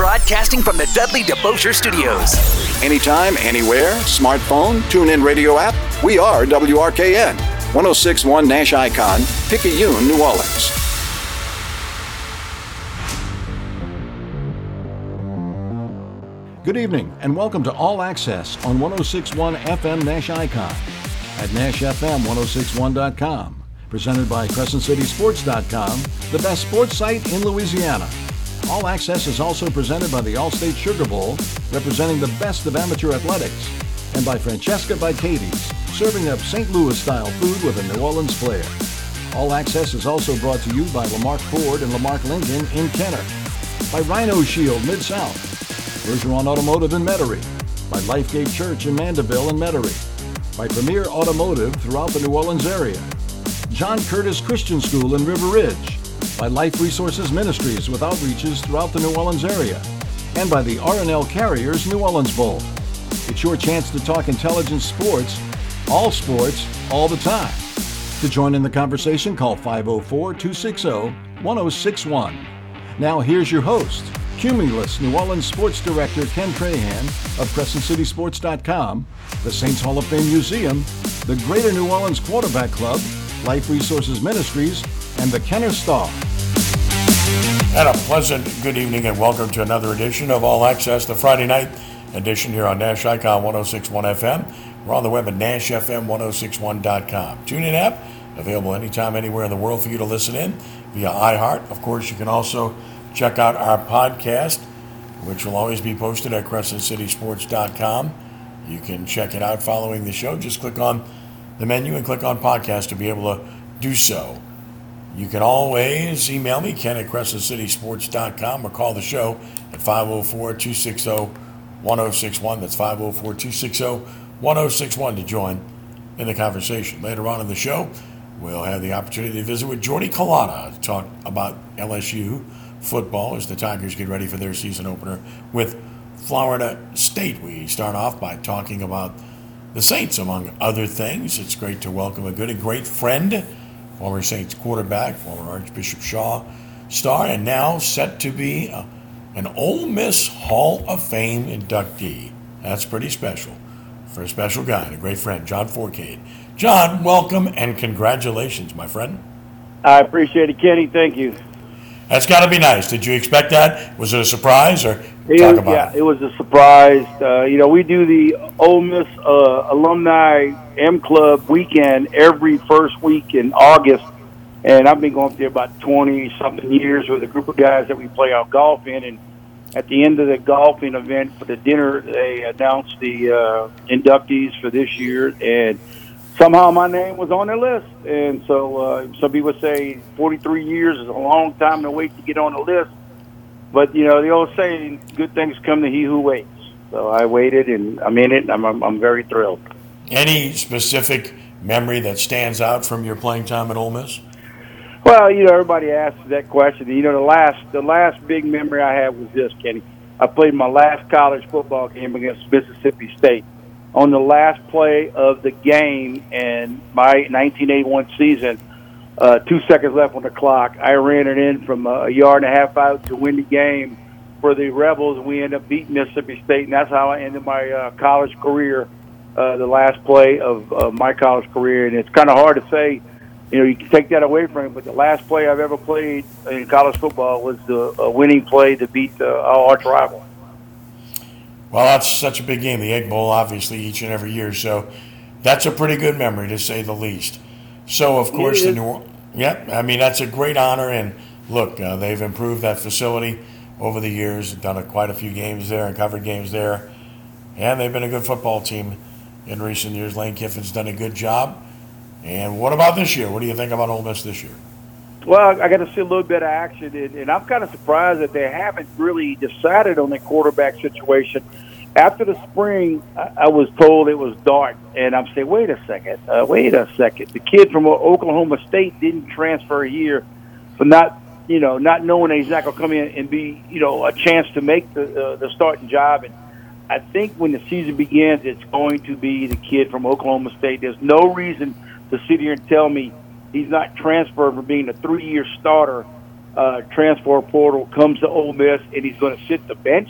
Broadcasting from the Dudley DeBosier Studios. Anytime, anywhere, smartphone, tune in radio app. We are WRKN. 1061 Nash Icon, Picayune, New Orleans. Good evening and welcome to All Access on 1061 FM Nash Icon at NashFM1061.com. Presented by CrescentCitySports.com, the best sports site in Louisiana. All Access is also presented by the Allstate Sugar Bowl, representing the best of amateur athletics, and by Francesca by Katie's, serving up St. Louis style food with a New Orleans flair. All Access is also brought to you by Lamarque Ford and Lamarque Lincoln in Kenner, by Rhino Shield Mid South, Bergeron Automotive in Metairie, by Lifegate Church in Mandeville and Metairie, by Premier Automotive throughout the New Orleans area, John Curtis Christian School in River Ridge, by Life Resources Ministries with outreaches throughout the New Orleans area, and by the RNL Carriers New Orleans Bowl. It's your chance to talk intelligence sports, all sports, all the time. To join in the conversation, call 504 260 1061. Now, here's your host, Cumulus New Orleans Sports Director Ken Trahan of CrescentCitySports.com, the Saints Hall of Fame Museum, the Greater New Orleans Quarterback Club, Life Resources Ministries, and the Kenner Star. And a pleasant good evening and welcome to another edition of All Access, the Friday night edition here on Nash Icon 1061 FM. We're on the web at NashFM1061.com. Tune in app, available anytime, anywhere in the world for you to listen in via iHeart. Of course, you can also check out our podcast, which will always be posted at CrescentCitySports.com. You can check it out following the show. Just click on the menu and click on podcast to be able to do so. You can always email me, ken at crescentcitysports.com, or call the show at 504 260 1061. That's 504 260 1061 to join in the conversation. Later on in the show, we'll have the opportunity to visit with Jordy Culotta to talk about LSU football as the Tigers get ready for their season opener with Florida State. We start off by talking about the Saints, among other things. It's great to welcome a good and great friend, former Saints quarterback, former Archbishop Shaw star, and now set to be a, an Ole Miss Hall of Fame inductee. That's pretty special for a special guy and a great friend, John Forcade. John, welcome and congratulations, my friend. I appreciate it, Kenny. Thank you. That's got to be nice. Did you expect that? Was it a surprise, or it, talk about yeah, it? it was a surprise. Uh, you know, we do the Ole Miss uh, Alumni M Club weekend every first week in August, and I've been going there about twenty something years with a group of guys that we play out golf in. And at the end of the golfing event for the dinner, they announced the uh, inductees for this year, and somehow my name was on the list. And so uh, some people say 43 years is a long time to wait to get on the list. But, you know, the old saying, good things come to he who waits. So I waited, and I'm in it, and I'm, I'm, I'm very thrilled. Any specific memory that stands out from your playing time at Ole Miss? Well, you know, everybody asks that question. You know, the last the last big memory I had was this, Kenny. I played my last college football game against Mississippi State. On the last play of the game in my 1981 season, uh, two seconds left on the clock, I ran it in from a yard and a half out to win the game for the Rebels, and we ended up beating Mississippi State, and that's how I ended my uh, college career. Uh, the last play of uh, my college career, and it's kind of hard to say you know, you can take that away from him, but the last play I've ever played in college football was the a winning play to beat uh, our arch rival. Well, that's such a big game, the Egg Bowl, obviously, each and every year. So that's a pretty good memory, to say the least. So, of course, the New Yep, I mean, that's a great honor. And look, uh, they've improved that facility over the years, done a, quite a few games there and covered games there. And they've been a good football team in recent years. Lane Kiffin's done a good job. And what about this year? What do you think about Ole Miss this year? Well, I got to see a little bit of action, and, and I'm kind of surprised that they haven't really decided on the quarterback situation. After the spring, I, I was told it was dark, and I'm saying, wait a second, uh, wait a second. The kid from Oklahoma State didn't transfer here for not, you know, not knowing that he's not going to come in and be, you know, a chance to make the uh, the starting job. And I think when the season begins, it's going to be the kid from Oklahoma State. There's no reason to sit here and tell me he's not transferred from being a three-year starter uh, transfer portal, comes to Ole Miss, and he's going to sit the bench.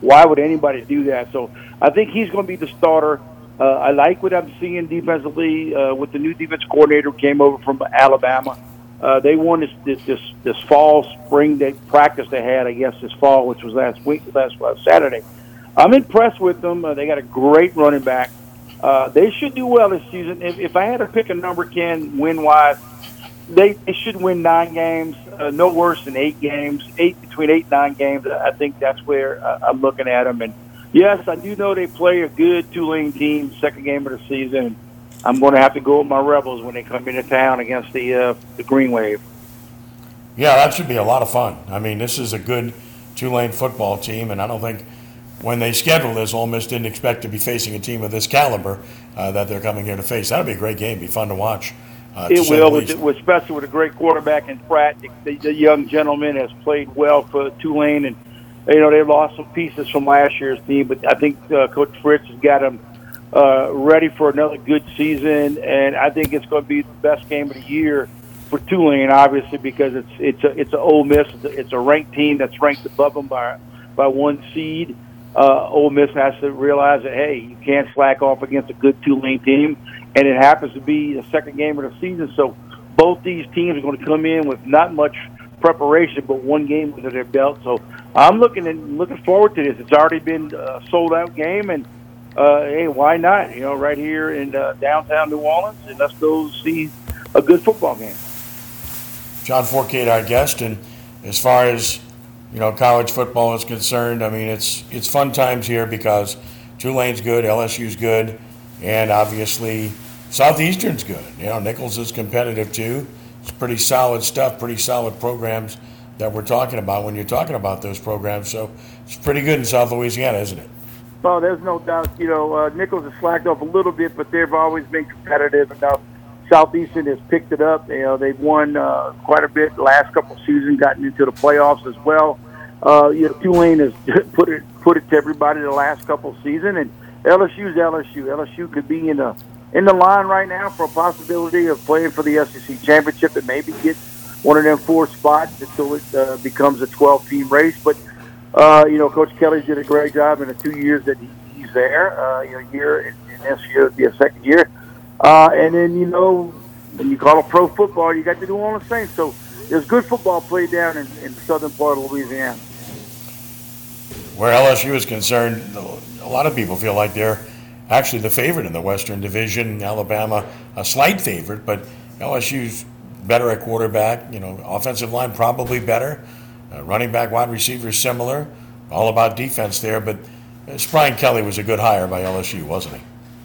Why would anybody do that? So I think he's going to be the starter. Uh, I like what I'm seeing defensively uh, with the new defense coordinator who came over from Alabama. Uh, they won this, this this this fall spring day practice they had, I guess, this fall, which was last week, last uh, Saturday. I'm impressed with them. Uh, they got a great running back. Uh, they should do well this season. If, if I had to pick a number, Ken, win wise, they, they should win nine games, uh, no worse than eight games, eight between eight and nine games. I think that's where uh, I'm looking at them. And yes, I do know they play a good Tulane team, second game of the season. I'm going to have to go with my Rebels when they come into town against the uh, the Green Wave. Yeah, that should be a lot of fun. I mean, this is a good Tulane football team, and I don't think when they scheduled this, Ole Miss didn't expect to be facing a team of this caliber uh, that they're coming here to face. That'll be a great game. Be fun to watch. Uh, it will, with, with, especially with a great quarterback in Pratt. The, the, young gentleman has played well for Tulane, and you know they lost some pieces from last year's team, but I think uh, Coach Fritz has got them uh, ready for another good season, and I think it's going to be the best game of the year for Tulane, obviously because it's it's a it's a Ole Miss, it's a ranked team that's ranked above them by by one seed. Uh, Ole Miss has to realize that hey, you can't slack off against a good Tulane team, and it happens to be the second game of the season. So both these teams are going to come in with not much preparation, but one game under their belt. So I'm looking and looking forward to this. It's already been a sold out game, and uh, hey, why not? You know, right here in uh, downtown New Orleans, and let's go see a good football game. John Forcade, our guest, and as far as you know, college football is concerned, I mean, it's it's fun times here because Tulane's good, LSU's good, and obviously Southeastern's good. You know, Nicholls is competitive too. It's pretty solid stuff, pretty solid programs that we're talking about when you're talking about those programs. So it's pretty good in South Louisiana, isn't it? Well, there's no doubt. You know, uh, Nicholls has slacked off a little bit, but they've always been competitive. Now Southeastern has picked it up. You know, they've won uh, quite a bit the last couple of seasons, gotten into the playoffs as well. Uh, you know, Tulane has put it put it to everybody the last couple of seasons, and LSU's LSU. LSU could be in the in the line right now for a possibility of playing for the SEC championship and maybe get one of them four spots until it uh, becomes a 12 team race. But uh, you know, Coach Kelly did a great job in the two years that he, he's there. Uh, you know, year and, and this year will be a second year. Uh, and then, you know, when you call it pro football, you got to do all the same. So there's good football played down in, in the southern part of Louisiana. Where LSU is concerned, a lot of people feel like they're actually the favorite in the Western Division. Alabama, a slight favorite, but LSU's better at quarterback. You know, offensive line probably better. Uh, running back, wide receiver similar. All about defense there, but uh, Brian Kelly was a good hire by LSU, wasn't he?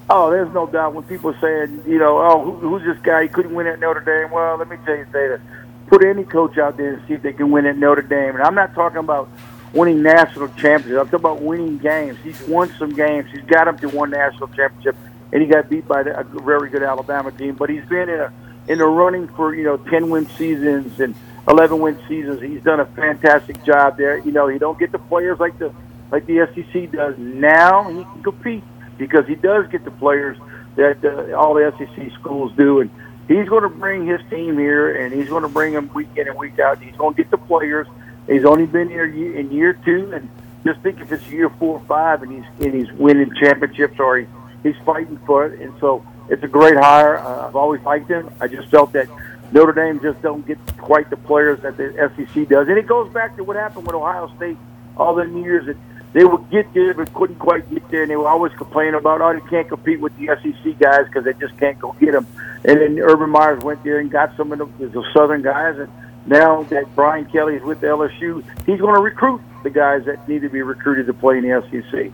Oh, there's no doubt. When people saying, you know, oh, who, who's this guy? He couldn't win at Notre Dame. Well, let me tell you, that. Put any coach out there and see if they can win at Notre Dame. And I'm not talking about winning national championships. I'm talking about winning games. He's won some games. He's got them to one national championship, and he got beat by a very good Alabama team. But he's been in a in the running for you know 10 win seasons and 11 win seasons. He's done a fantastic job there. You know, he don't get the players like the like the SEC does now. He can compete because he does get the players that uh, all the SEC schools do, and he's going to bring his team here, and he's going to bring them week in and week out. He's going to get the players. He's only been here in year two, and just think if it's year four or five, and he's and he's winning championships or he, he's fighting for it, and so it's a great hire. Uh, I've always liked him. I just felt that Notre Dame just don't get quite the players that the SEC does, and it goes back to what happened with Ohio State all the years that they would get there but couldn't quite get there, and they would always complain about, oh, they can't compete with the SEC guys because they just can't go get them. And then Urban Meyers went there and got some of the, the Southern guys, and now that Brian Kelly is with LSU, he's going to recruit the guys that need to be recruited to play in the SEC.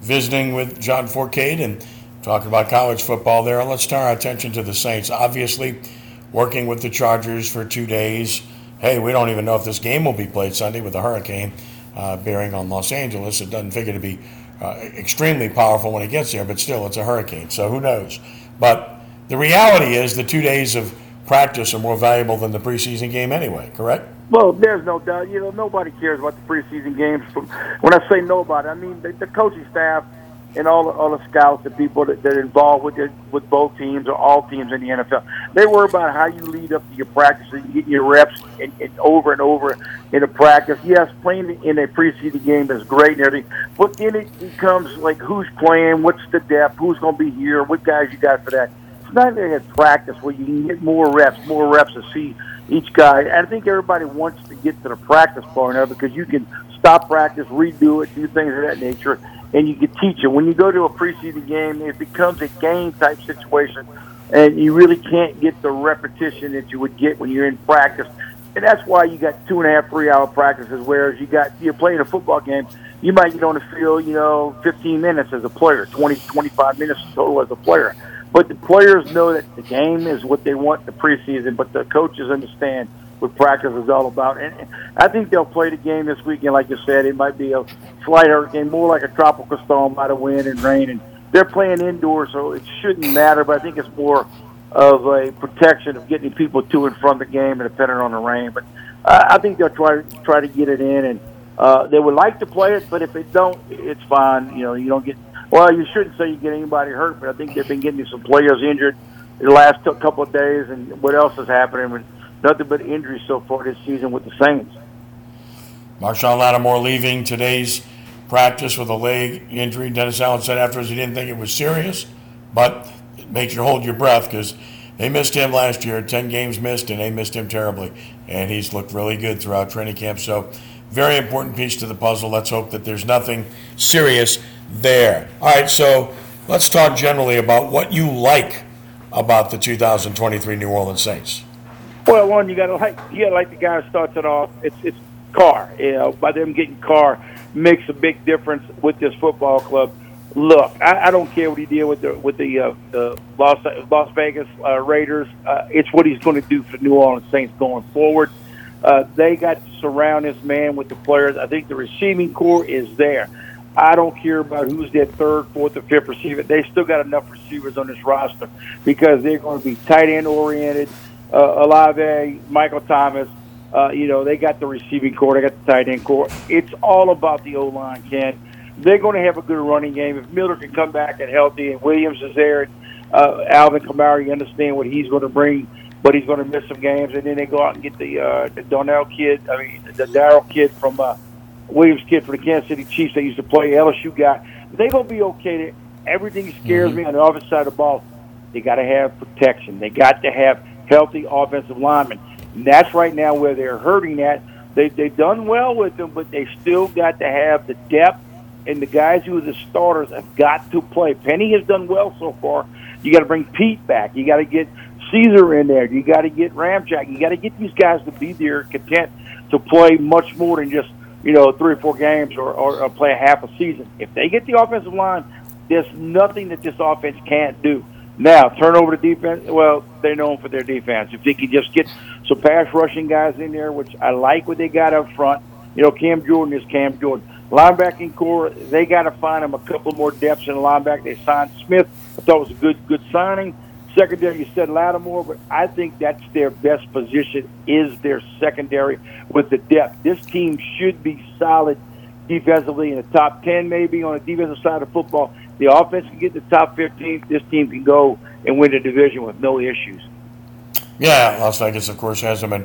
Visiting with John Forcade and talking about college football there, let's turn our attention to the Saints. Obviously, working with the Chargers for two days. Hey, we don't even know if this game will be played Sunday with the hurricane uh, bearing on Los Angeles. It doesn't figure to be uh, extremely powerful when it gets there, but still, it's a hurricane, so who knows? But the reality is the two days of practice are more valuable than the preseason game anyway, correct? Well, there's no doubt. You know, nobody cares about the preseason games. When I say nobody, I mean the, the coaching staff and all the, all the scouts and people that, that are involved with it, with both teams or all teams in the NFL. They worry about how you lead up to your practice and get your reps and, and over and over in a practice. Yes, playing in a preseason game is great and everything, but then it becomes like who's playing, what's the depth, who's going to be here, what guys you got for that. Not really a practice where you can get more reps, more reps to see each guy. And I think everybody wants to get to the practice part it because you can stop practice, redo it, do things of that nature and you can teach it. When you go to a preseason game, it becomes a game type situation, and you really can't get the repetition that you would get when you're in practice. And that's why you got two and a half, three hour practices. Whereas you got you're playing a football game, you might get on the field, you know, 15 minutes as a player, 20, 25 minutes total as a player. But the players know that the game is what they want the preseason, but the coaches understand what practice is all about. And I think they'll play the game this weekend. Like you said, it might be a slight hurricane, more like a tropical storm by the wind and rain. And they're playing indoors, so it shouldn't matter. But I think it's more of a protection of getting people to and from the game, and depending on the rain. But I think they'll try try to get it in, and uh, they would like to play it. But if they don't, it's fine. You know, you don't get. Well, you shouldn't say you get anybody hurt, but I think they've been getting some players injured the last couple of days, and what else is happening? nothing but injuries so far this season with the Saints. Marshon Lattimore leaving today's practice with a leg injury. Dennis Allen said afterwards he didn't think it was serious, but it makes you hold your breath because they missed him last year, 10 games missed, and they missed him terribly. And he's looked really good throughout training camp. So, very important piece to the puzzle. Let's hope that there's nothing serious there. All right, so let's talk generally about what you like about the 2023 New Orleans Saints. Well, one you gotta like you gotta like the guy who starts it off. It's it's Carr. You know, by them getting Carr makes a big difference with this football club. Look, I, I don't care what he did with the with the, uh, the Las Las Vegas uh, Raiders. Uh, it's what he's going to do for the New Orleans Saints going forward. Uh, they got to surround this man with the players. I think the receiving core is there. I don't care about who's their third, fourth, or fifth receiver. They still got enough receivers on this roster because they're going to be tight end oriented uh, Olave, Michael Thomas. Uh, you know, they got the receiving core, they got the tight end core. It's all about the O line, Ken. They're going to have a good running game. If Miller can come back and healthy and Williams is there, and uh, Alvin Kamara, you understand what he's going to bring, but he's going to miss some games. And then they go out and get the, uh, the Donnell kid, I mean, the Darrell kid from uh, Williams kid for the Kansas City Chiefs that used to play LSU guy. They're going to be okay. Everything scares mm-hmm. me on the offensive side of the ball. They got to have protection. They got to have healthy offensive linemen. And that's right now where they're hurting that. They, they've done well with them, but they still got to have the depth, and the guys who are the starters have got to play. Penny has done well so far. You got to bring Peat back. You got to get Cesar in there. You got to get Ramczyk. You got to get these guys to be there, content to play much more than just you know three or four games or, or, or play a half a season. If they get the offensive line, there's nothing that this offense can't do. Now, turnover to defense, well, they're known for their defense. If they can just get some pass rushing guys in there, which I like what they got up front, you know, Cam Jordan is Cam Jordan. Linebacking core, they got to find them a couple more depths in the linebacker. They signed Smith. I thought it was a good, good signing. Secondary, you said Lattimore, but I think that's their best position is their secondary with the depth. This team should be solid defensively in the top 10 maybe on the defensive side of football the offense can get the top 15, this team can go and win the division with no issues. Yeah, Las Vegas, of course, has them at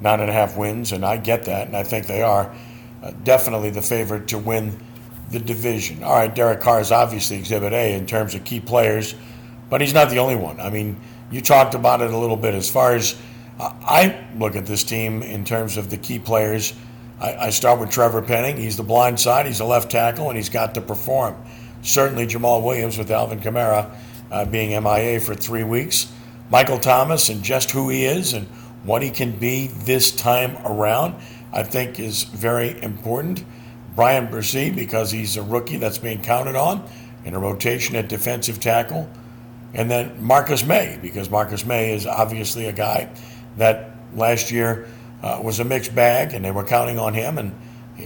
nine and a half wins, and I get that, and I think they are uh, definitely the favorite to win the division. All right, Derek Carr is obviously Exhibit A in terms of key players, but he's not the only one. I mean, you talked about it a little bit as far as uh, I look at this team in terms of the key players. I, I start with Trevor Penning. He's the blind side. He's a left tackle, and he's got to perform certainly Jamaal Williams with Alvin Kamara uh, being MIA for three weeks. Michael Thomas and just who he is and what he can be this time around, I think is very important. Bryan Bresee, because he's a rookie that's being counted on in a rotation at defensive tackle. And then Marcus Maye, because Marcus Maye is obviously a guy that last year uh, was a mixed bag, and they were counting on him. And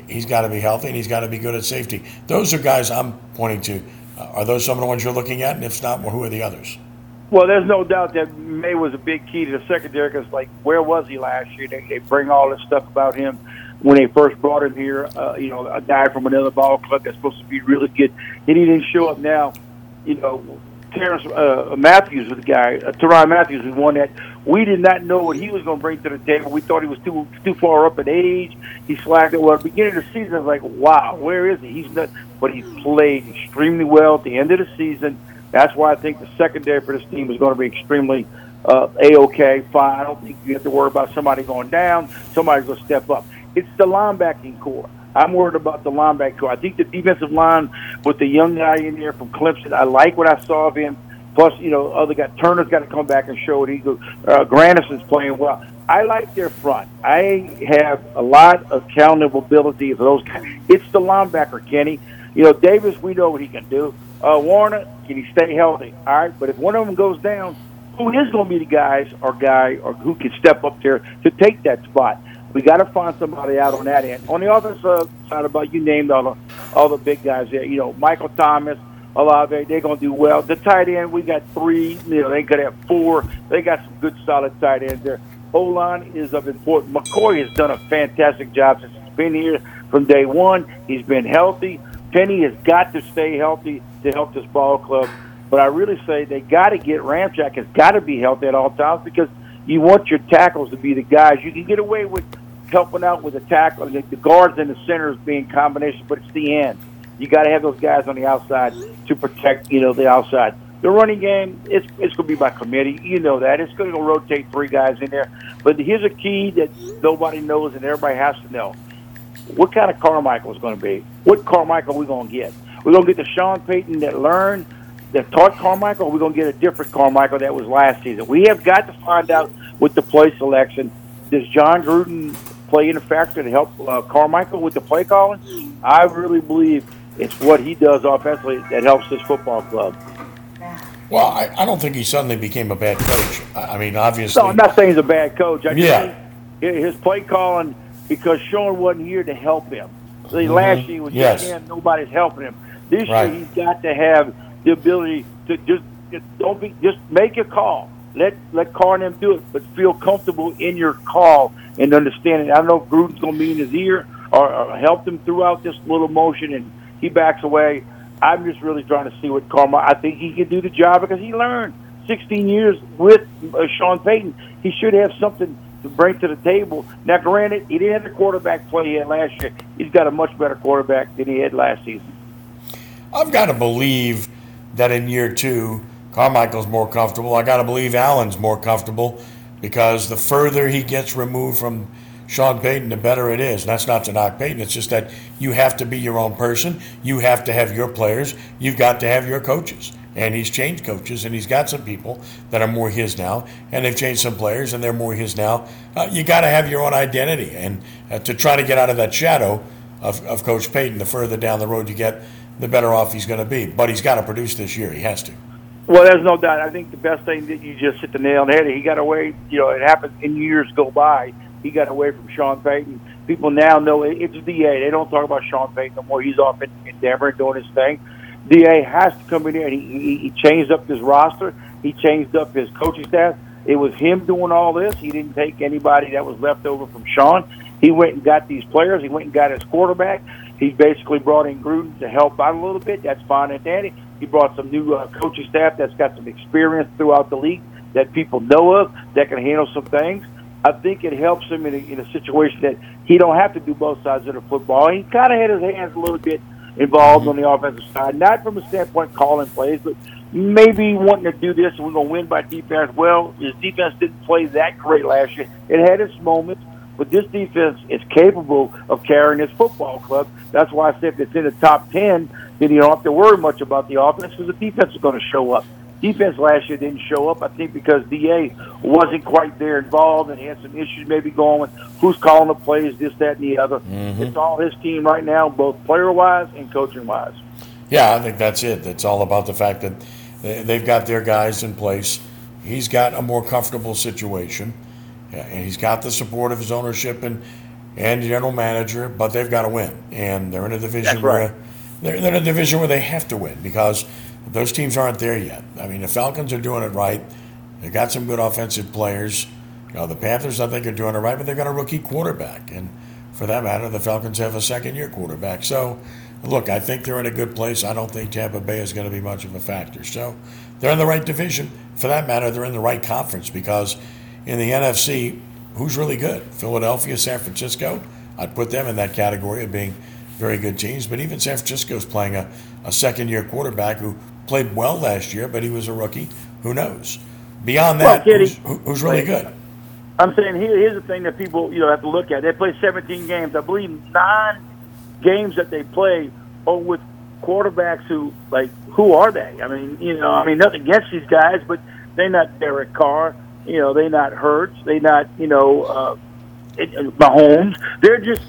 he's got to be healthy and he's got to be good at safety. Those are guys I'm pointing to. Uh, are those some of the ones you're looking at? And if not, well, who are the others? Well, there's no doubt that Maye was a big key to the secondary because, like, where was he last year? They, they bring all this stuff about him when they first brought him here. Uh, you know, a guy from another ball club that's supposed to be really good, and he didn't show up. Now, you know, Terrence uh, Matthews was the guy. Uh, Tyrann Mathieu was one that we did not know what he was going to bring to the table. We thought he was too too far up in age. He slacked it. Well, at the beginning of the season, I was like, wow, where is he? He's not, but he played extremely well at the end of the season. That's why I think the secondary for this team is going to be extremely uh, a-okay, fine. I don't think you have to worry about somebody going down. Somebody's going to step up. It's the linebacking core. I'm worried about the linebacker. I think the defensive line with the young guy in there from Clemson, I like what I saw of him. Plus, you know, other guy Turner's got to come back and show it. He uh, Granderson's playing well. I like their front. I have a lot of accountability for those guys. It's the linebacker, Kenny. You know, Davis, we know what he can do. Uh, Werner, can he stay healthy? All right, but if one of them goes down, who is going to be the guys or guy or who can step up there to take that spot? We got to find somebody out on that end. On the other uh, side, about you named all the all the big guys there. You know, Michael Thomas, Olave, they're going to do well. The tight end, we got three. You know, they could have four. They got some good, solid tight ends there. O line is of importance. McCoy has done a fantastic job since he's been here from day one. He's been healthy. Penny has got to stay healthy to help this ball club. But I really say they got to get Ramczyk has got to be healthy at all times because you want your tackles to be the guys. You can get away with helping out with the tackle, the, guards and the centers being combination, but it's the end. You got to have those guys on the outside to protect, you know, the outside. The running game, it's it's going to be by committee. You know that it's going to rotate three guys in there. But here's a key that nobody knows and everybody has to know: what kind of Carmichael is going to be? What Carmichael are we going to get? We're going to get the Sean Payton that learned, that taught Carmichael. Or we're going to get a different Carmichael that was last season. We have got to find out with the play selection. Does Jon Gruden play in a factor to help uh, Carmichael with the play calling? I really believe it's what he does offensively that helps this football club. Well, I, I don't think he suddenly became a bad coach. I, I mean, obviously. No, I'm not saying he's a bad coach. I yeah. his play calling, because Sean wasn't here to help him. The mm-hmm. last year was yes. just him, nobody's helping him. This right. year he's got to have the ability to just, just don't be just make a call. Let let them do it, but feel comfortable in your call and understanding. I don't know if Gruden's going to be in his ear or, or help him throughout this little motion, and he backs away. I'm just really trying to see what Karma. I think he can do the job because he learned 16 years with uh, Sean Payton. He should have something to bring to the table. Now, granted, he didn't have the quarterback play he had last year. He's got a much better quarterback than he had last season. I've got to believe that in year two, Carmichael's more comfortable. I got to believe Allen's more comfortable because the further he gets removed from Sean Payton, the better it is. And that's not to knock Payton. It's just that you have to be your own person. You have to have your players. You've got to have your coaches. And he's changed coaches, and he's got some people that are more his now, and they've changed some players, and they're more his now. Uh, you got to have your own identity, and uh, to try to get out of that shadow of, of Coach Payton, the further down the road you get, the better off he's going to be. But he's got to produce this year. He has to. Well, there's no doubt. I think the best thing that you just hit the nail on the head. He got away. You know, it happens in years go by he got away from Sean Payton. People now know it's DA. They don't talk about Sean Payton no more. He's off in, in Denver doing his thing. DA has to come in here and he, he, he changed up his roster. He changed up his coaching staff. It was him doing all this. He didn't take anybody that was left over from Sean. He went and got these players. He went and got his quarterback. He basically brought in Gruden to help out a little bit. That's fine and dandy. He brought some new uh, coaching staff that's got some experience throughout the league that people know of that can handle some things. I think it helps him in a, in a situation that he don't have to do both sides of the football. He kind of had his hands a little bit involved on the offensive side, not from a standpoint calling plays, but maybe wanting to do this and we're going to win by defense. Well, his defense didn't play that great last year. It had its moments, but this defense is capable of carrying this football club. That's why I said if it's in the top 10, then you don't have to worry much about the offense because the defense is going to show up. Defense last year didn't show up, I think, because DA wasn't quite there involved and had some issues maybe going with who's calling the plays, this, that, and the other. Mm-hmm. It's all his team right now, both player wise and coaching wise. Yeah, I think that's it. It's all about the fact that they've got their guys in place. He's got a more comfortable situation, and he's got the support of his ownership and and general manager. But they've got to win, and they're in a division right. where they're, they're in a division where they have to win because those teams aren't there yet. I mean, the Falcons are doing it right. They've got some good offensive players. You know, the Panthers, I think, are doing it right, but they've got a rookie quarterback. And for that matter, the Falcons have a second-year quarterback. So, look, I think they're in a good place. I don't think Tampa Bay is going to be much of a factor. So, they're in the right division. For that matter, they're in the right conference because in the NFC, who's really good? Philadelphia, San Francisco. I'd put them in that category of being very good teams. But even San Francisco is playing a, a second year quarterback who played well last year, but he was a rookie. Who knows? Beyond that, well, who's, who's, really good? I'm saying here, here's the thing that people you know have to look at. They play 17 games. I believe nine games that they play are with quarterbacks who like who are they? I mean, you know, I mean nothing against these guys, but they're not Derek Carr. You know, they're not Hurts. They're not you know uh, Mahomes. They're just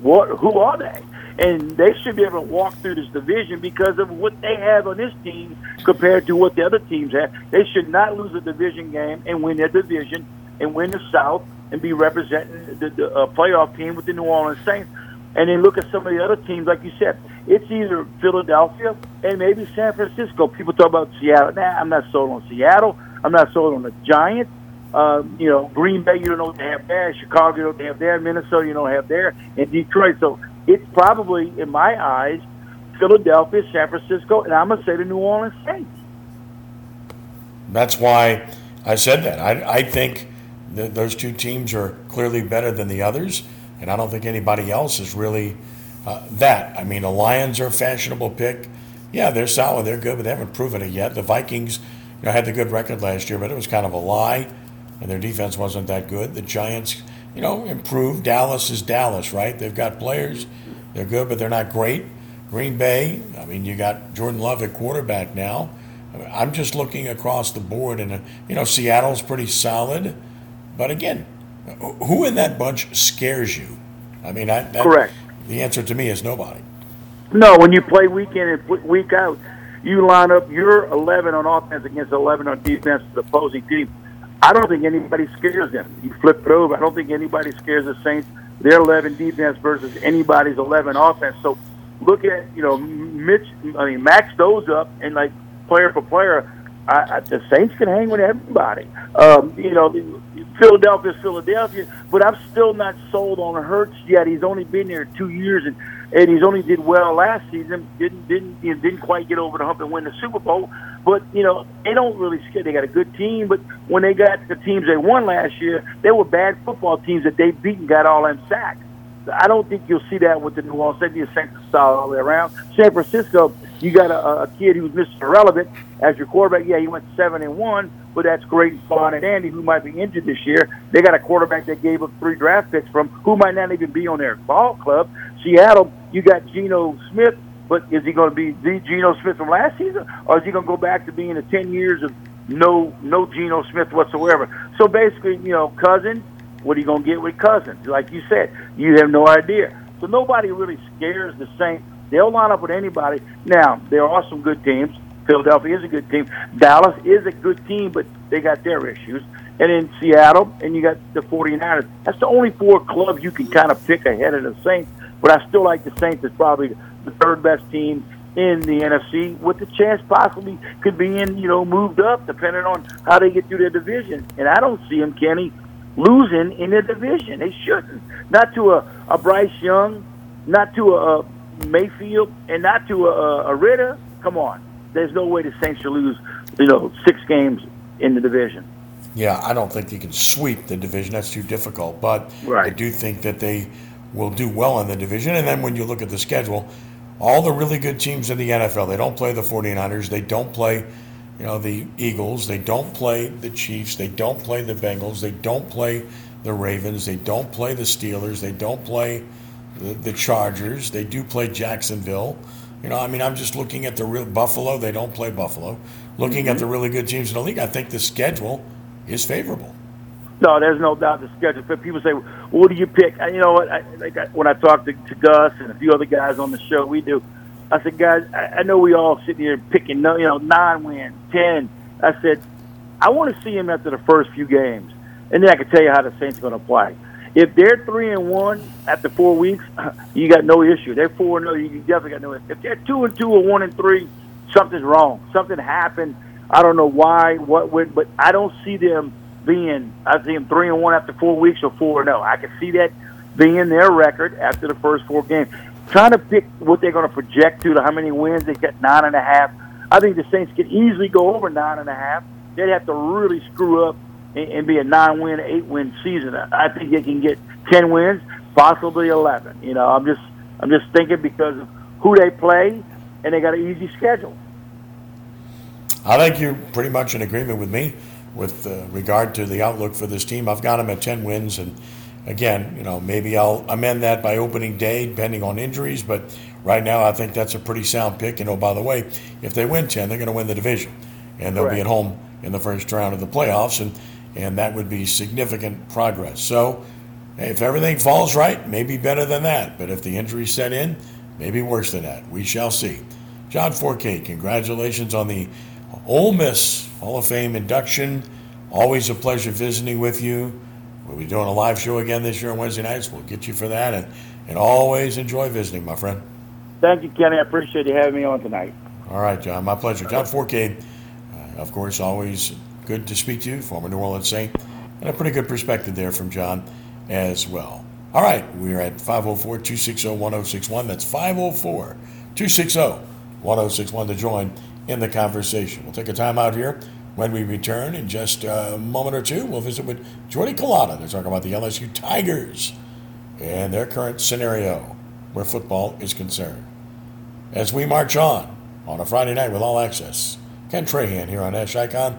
what? Who are they? And they should be able to walk through this division because of what they have on this team compared to what the other teams have. They should not lose a division game and win their division and win the South and be representing the, the uh, playoff team with the New Orleans Saints. And then look at some of the other teams, like you said. It's either Philadelphia and maybe San Francisco. People talk about Seattle. Nah, I'm not sold on Seattle. I'm not sold on the Giants. Um, you know, Green Bay, you don't know what they have there. Chicago, you don't have there. Minnesota, you don't have there. And Detroit. So it's probably, in my eyes, Philadelphia, San Francisco, and I'm going to say the New Orleans Saints. That's why I said that. I, I think that those two teams are clearly better than the others, and I don't think anybody else is really uh, that. I mean, the Lions are a fashionable pick. Yeah, they're solid, they're good, but they haven't proven it yet. The Vikings, know, had the good record last year, but it was kind of a lie and their defense wasn't that good. The Giants, you know, improved. Dallas is Dallas, right? They've got players. They're good, but they're not great. Green Bay, I mean, you got Jordan Love at quarterback now. I'm just looking across the board, and, you know, Seattle's pretty solid. But again, who in that bunch scares you? I mean, I, that, correct. The answer to me is nobody. No, when you play week in and week out, you line up your 11 on offense against 11 on defense the opposing team I don't think anybody scares them. You flip it over. I don't think anybody scares the Saints. Their 11 defense versus anybody's 11 offense. So look at you know Mitch. I mean, max those up and like player for player. I, I, the Saints can hang with everybody. Um, you know, Philadelphia's Philadelphia, but I'm still not sold on Hurts yet. He's only been there two years, and and he's only did well last season. Didn't didn't you know, didn't quite get over the hump and win the Super Bowl. But you know they don't really scare. They got a good team, but when they got the teams they won last year, they were bad football teams that they beat and got all them sacks. I don't think you'll see that with the New Orleans Saints. Are all the way around. San Francisco, you got a, a kid who's Mr. Irrelevant as your quarterback. Yeah, he went seven and one, but that's great. Spawn and Andy, who might be injured this year, they got a quarterback that gave up three draft picks from, who might not even be on their ball club. Seattle, you got Geno Smith, but is he going to be the Geno Smith from last season, or is he going to go back to being the ten years of no no Geno Smith whatsoever? So basically, you know, Cousins what are you going to get with Cousins? Like you said, you have no idea. So nobody really scares the Saints. They'll line up with anybody. Now, there are some good teams. Philadelphia is a good team. Dallas is a good team, but they got their issues. And in Seattle, and you got the 49ers. That's the only four clubs you can kind of pick ahead of the Saints. But I still like the Saints as probably the third best team in the NFC, with the chance possibly could be in, you know, moved up depending on how they get through their division. And I don't see them, Kenny, losing in the division. They shouldn't. Not to a, a Bryce Young, not to a Mayfield, and not to a, a Ridder. Come on. There's no way the Saints should lose, you know, six games in the division. Yeah, I don't think you can sweep the division. That's too difficult. But right. I do think that they will do well in the division. And then when you look at the schedule, all the really good teams in the NFL, they don't play the 49ers. They don't play you know, the Eagles. They don't play the Chiefs. They don't play the Bengals. They don't play the Ravens. They don't play the Steelers. They don't play the, the Chargers. They do play Jacksonville. You know, I mean, I'm just looking at the real Buffalo. They don't play Buffalo. Looking mm-hmm. at the really good teams in the league, I think the schedule is favorable. No, there's no doubt the schedule. But people say, well, "What do you pick?" And you know what? I, like I, when I talk to, to Gus and a few other guys on the show, we do I said, guys, I, I know we all sitting here picking, you know, nine wins, ten. I said, I want to see him after the first few games, and then I can tell you how the Saints are going to play. If they're three and one after four weeks, you got no issue. They're four and oh, no, you definitely got no. Issue. If they're two and two or one and three, something's wrong. Something happened. I don't know why, what went, but I don't see them being. I see them three and one after four weeks or four and zero. I can see that being their record after the first four games. Trying to pick what they're going to project to, to how many wins they get nine and a half. I think the Saints could easily go over nine and a half. They'd have to really screw up and, be a nine-win, eight-win season. I think they can get ten wins, possibly eleven. You know, I'm just I'm just thinking because of who they play, and they got an easy schedule. I think you're pretty much in agreement with me with uh, regard to the outlook for this team. I've got them at 10 wins, and again, you know, maybe I'll amend that by opening day, depending on injuries. But right now, I think that's a pretty sound pick. And oh, by the way, if they win 10, they're going to win the division, and they'll Correct. be at home in the first round of the playoffs, and and that would be significant progress. So, if everything falls right, maybe better than that. But if the injury set in, maybe worse than that. We shall see. John Forcade, congratulations on the Ole Miss Hall of Fame induction. Always a pleasure visiting with you. We'll be doing a live show again this year on Wednesday nights. We'll get you for that, and, and always enjoy visiting, my friend. Thank you, Kenny. I appreciate you having me on tonight. All right, John. My pleasure. John Forcade, uh, of course, always good to speak to you, former New Orleans Saint, and a pretty good perspective there from John as well. All right, we're at 504 260 1061. That's 504 260 1061 to join in the conversation. We'll take a time out here. When we return in just a moment or two, we'll visit with Jordy Culotta to talk about the LSU Tigers and their current scenario where football is concerned. As we march on on a Friday night with all access, Ken Trahan here on Nash Icon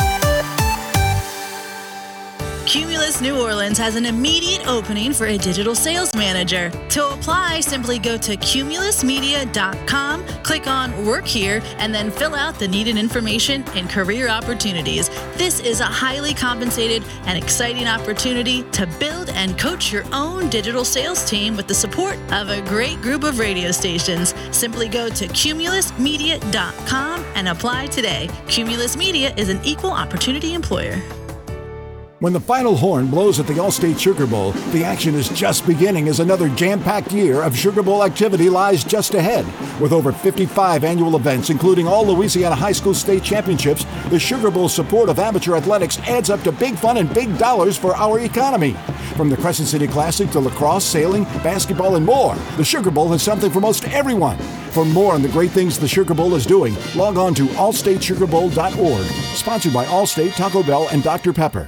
Cumulus New Orleans has an immediate opening for a digital sales manager. To apply, simply go to cumulusmedia.com, click on Work Here, and then fill out the needed information and career opportunities. This is a highly compensated and exciting opportunity to build and coach your own digital sales team with the support of a great group of radio stations. Simply go to cumulusmedia.com and apply today. Cumulus Media is an equal opportunity employer. When the final horn blows at the Allstate Sugar Bowl, the action is just beginning as another jam packed year of Sugar Bowl activity lies just ahead. With over 55 annual events, including all Louisiana High School State Championships, the Sugar Bowl support of amateur athletics adds up to big fun and big dollars for our economy. From the Crescent City Classic to lacrosse, sailing, basketball, and more, the Sugar Bowl has something for most everyone. For more on the great things the Sugar Bowl is doing, log on to allstatesugarbowl.org. Sponsored by Allstate, Taco Bell, and Dr. Pepper.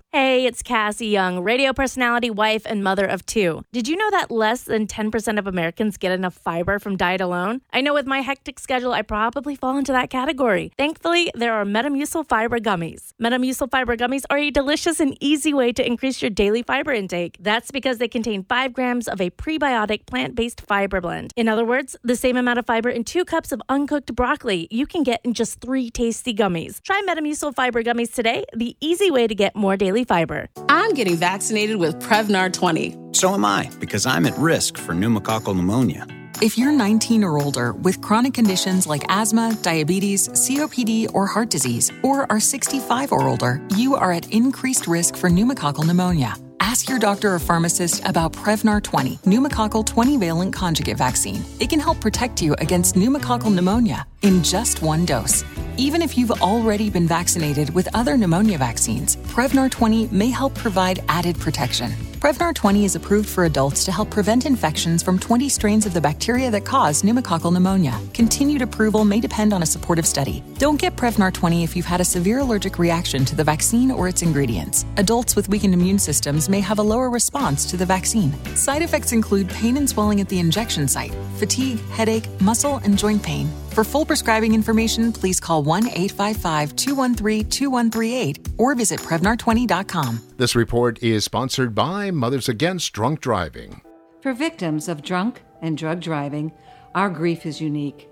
Hey, it's Cassie Young, radio personality, wife, and mother of two. Did you know that less than 10% of Americans get enough fiber from diet alone? I know with my hectic schedule, I probably fall into that category. Thankfully, there are Metamucil fiber gummies. Metamucil fiber gummies are a delicious and easy way to increase your daily fiber intake. That's because they contain 5 grams of a prebiotic plant based fiber blend. In other words, the same amount of fiber in two cups of uncooked broccoli you can get in just three tasty gummies. Try Metamucil fiber gummies today, the easy way to get more daily fiber. I'm getting vaccinated with Prevnar 20. So am I, because I'm at risk for pneumococcal pneumonia. If you're 19 or older with chronic conditions like asthma, diabetes, COPD, or heart disease, or are 65 or older, you are at increased risk for pneumococcal pneumonia. Ask your doctor or pharmacist about Prevnar 20, pneumococcal 20 valent conjugate vaccine. It can help protect you against pneumococcal pneumonia in just one dose. Even if you've already been vaccinated with other pneumonia vaccines, Prevnar 20 may help provide added protection. Prevnar 20 is approved for adults to help prevent infections from 20 strains of the bacteria that cause pneumococcal pneumonia. Continued approval may depend on a supportive study. Don't get Prevnar 20 if you've had a severe allergic reaction to the vaccine or its ingredients. Adults with weakened immune systems may have a lower response to the vaccine. Side effects include pain and swelling at the injection site, fatigue, headache, muscle, and joint pain. For full prescribing information, please call 1 855 213 2138 or visit Prevnar20.com. This report is sponsored by Mothers Against Drunk Driving. For victims of drunk and drug driving, our grief is unique.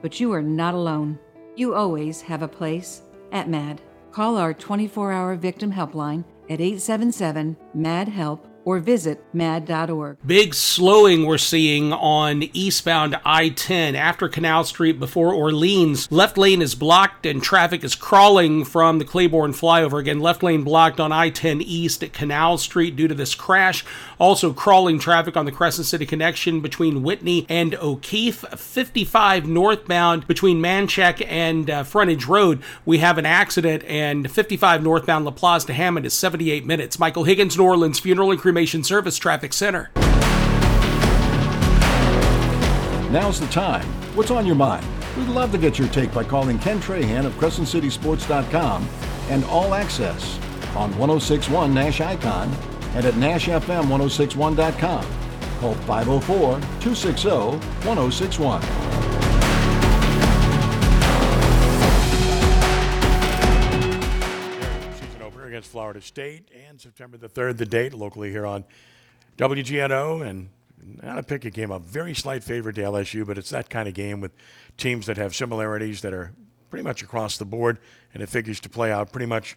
But you are not alone. You always have a place at MAD. Call our 24 hour victim helpline at 877 MAD HELP or visit mad.org. Big slowing we're seeing on eastbound I 10 after Canal Street before Orleans. Left lane is blocked and traffic is crawling from the Claiborne flyover. Again, left lane blocked on I 10 east at Canal Street due to this crash. Also, crawling traffic on the Crescent City connection between Whitney and O'Keefe. 55 northbound between Manchac and uh, Frontage Road. We have an accident, and 55 northbound LaPlace to Hammond is 78 minutes. Michael Higgins, New Orleans Funeral and Cremation Service Traffic Center. Now's the time. What's on your mind? We'd love to get your take by calling Ken Trahan of CrescentCitySports.com and All Access on 1061 Nash Icon and at NashFM1061.com. Call 504 260 1061. Season opener against Florida State and September the 3rd, the date, locally here on WGNO. And not a pick a game, a very slight favorite to LSU, but it's that kind of game with teams that have similarities that are pretty much across the board, and it figures to play out pretty much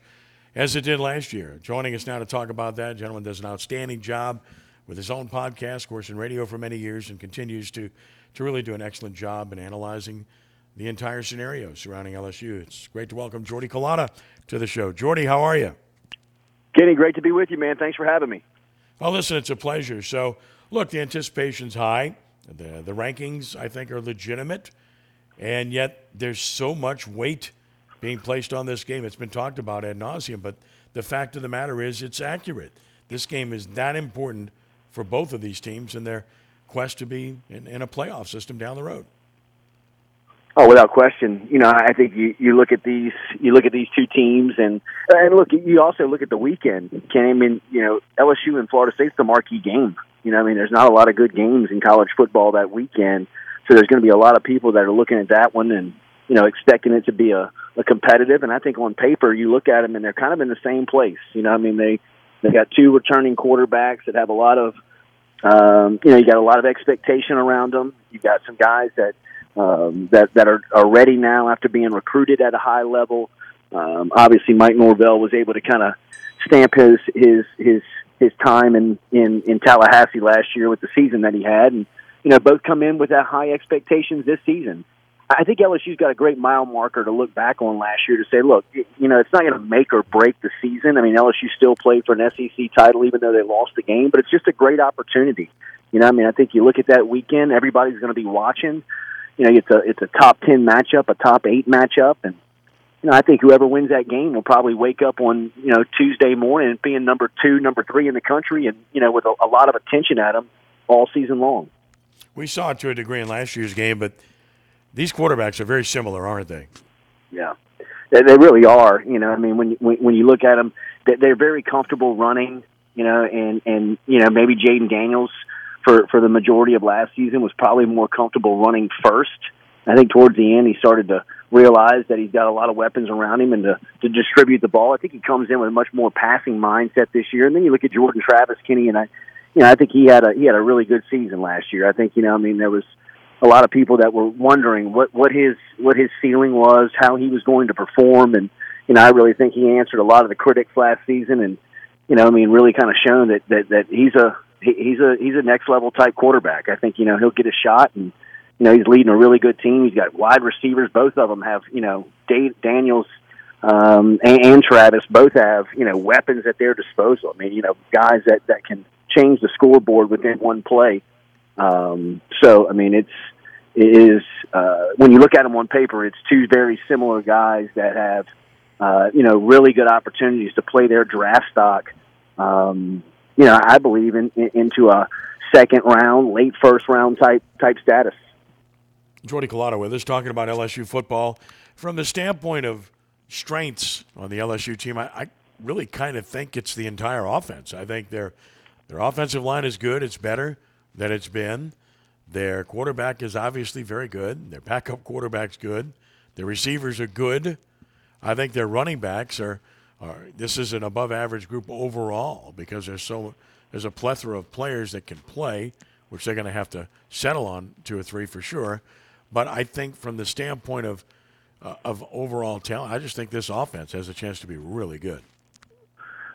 as it did last year. Joining us now to talk about that, gentleman does an outstanding job with his own podcast, of course, in radio for many years, and continues to, to really do an excellent job in analyzing the entire scenario surrounding LSU. It's great to welcome Jordy Culotta to the show. Jordy, how are you? Kenny, great to be with you, man. Thanks for having me. Well, listen, it's a pleasure. So, look, the anticipation's high. The, the rankings, I think, are legitimate. And yet, there's so much weight being placed on this game. It's been talked about ad nauseum, but the fact of the matter is, it's accurate. This game is that important for both of these teams in their quest to be in, in a playoff system down the road. Oh, without question. You know, I think you you look at these you look at these two teams, and and look, you also look at the weekend. Can I mean, you know, LSU and Florida State's the marquee game. You know, I mean, there's not a lot of good games in college football that weekend, so there's going to be a lot of people that are looking at that one and you know expecting it to be a, a competitive. And I think on paper, you look at them and they're kind of in the same place. You know, I mean, they they got two returning quarterbacks that have a lot of um, you know, you got a lot of expectation around them. You got some guys that um, that that are, are ready now after being recruited at a high level. Um, obviously, Mike Norvell was able to kind of stamp his his his his time in, in in Tallahassee last year with the season that he had, and you know both come in with that high expectations this season. I think LSU's got a great mile marker to look back on last year to say, look, you know, it's not going to make or break the season. I mean, LSU still played for an SEC title even though they lost the game, but it's just a great opportunity. You know, I mean, I think you look at that weekend, everybody's going to be watching you know, it's a it's a top ten matchup, a top eight matchup, and you know, I think whoever wins that game will probably wake up on you know Tuesday morning being number two, number three in the country, and you know, with a, a lot of attention at them all season long. We saw it to a degree in last year's game, but these quarterbacks are very similar, aren't they? Yeah, they, they really are. You know, I mean, when you, when, when you look at them, they, they're very comfortable running. You know, and and you know maybe Jayden Daniels for for the majority of last season was probably more comfortable running first. I think towards the end he started to realize that he's got a lot of weapons around him and to, to distribute the ball. I think he comes in with a much more passing mindset this year. And then you look at Jordan Travis Kenny, and I, you know, I think he had a he had a really good season last year. I think you know, I mean, there was a lot of people that were wondering what what his what his ceiling was, how he was going to perform, and you know, I really think he answered a lot of the critics last season, and you know, I mean, really kind of shown that that that he's a he's a he's a next level type quarterback. I think you know he'll get a shot, and you know he's leading a really good team. He's got wide receivers. Both of them have you know Dave Daniels. um, and, and Travis both have you know weapons at their disposal. I mean, you know, guys that that can change the scoreboard within one play. Um, so, I mean, it's it is uh, when you look at them on paper, it's two very similar guys that have uh, you know really good opportunities to play their draft stock. Um, you know, I believe in, in into a second round, late first round type type status. Jordy Culotta with us talking about LSU football from the standpoint of strengths on the LSU team. I, I really kind of think it's the entire offense. I think their their offensive line is good. It's better than it's been. Their quarterback is obviously very good. Their backup quarterback's good. Their receivers are good. I think their running backs are, are this is an above average group overall because there's so there's a plethora of players that can play, which they're going to have to settle on two or three for sure. But I think from the standpoint of uh, of overall talent, I just think this offense has a chance to be really good.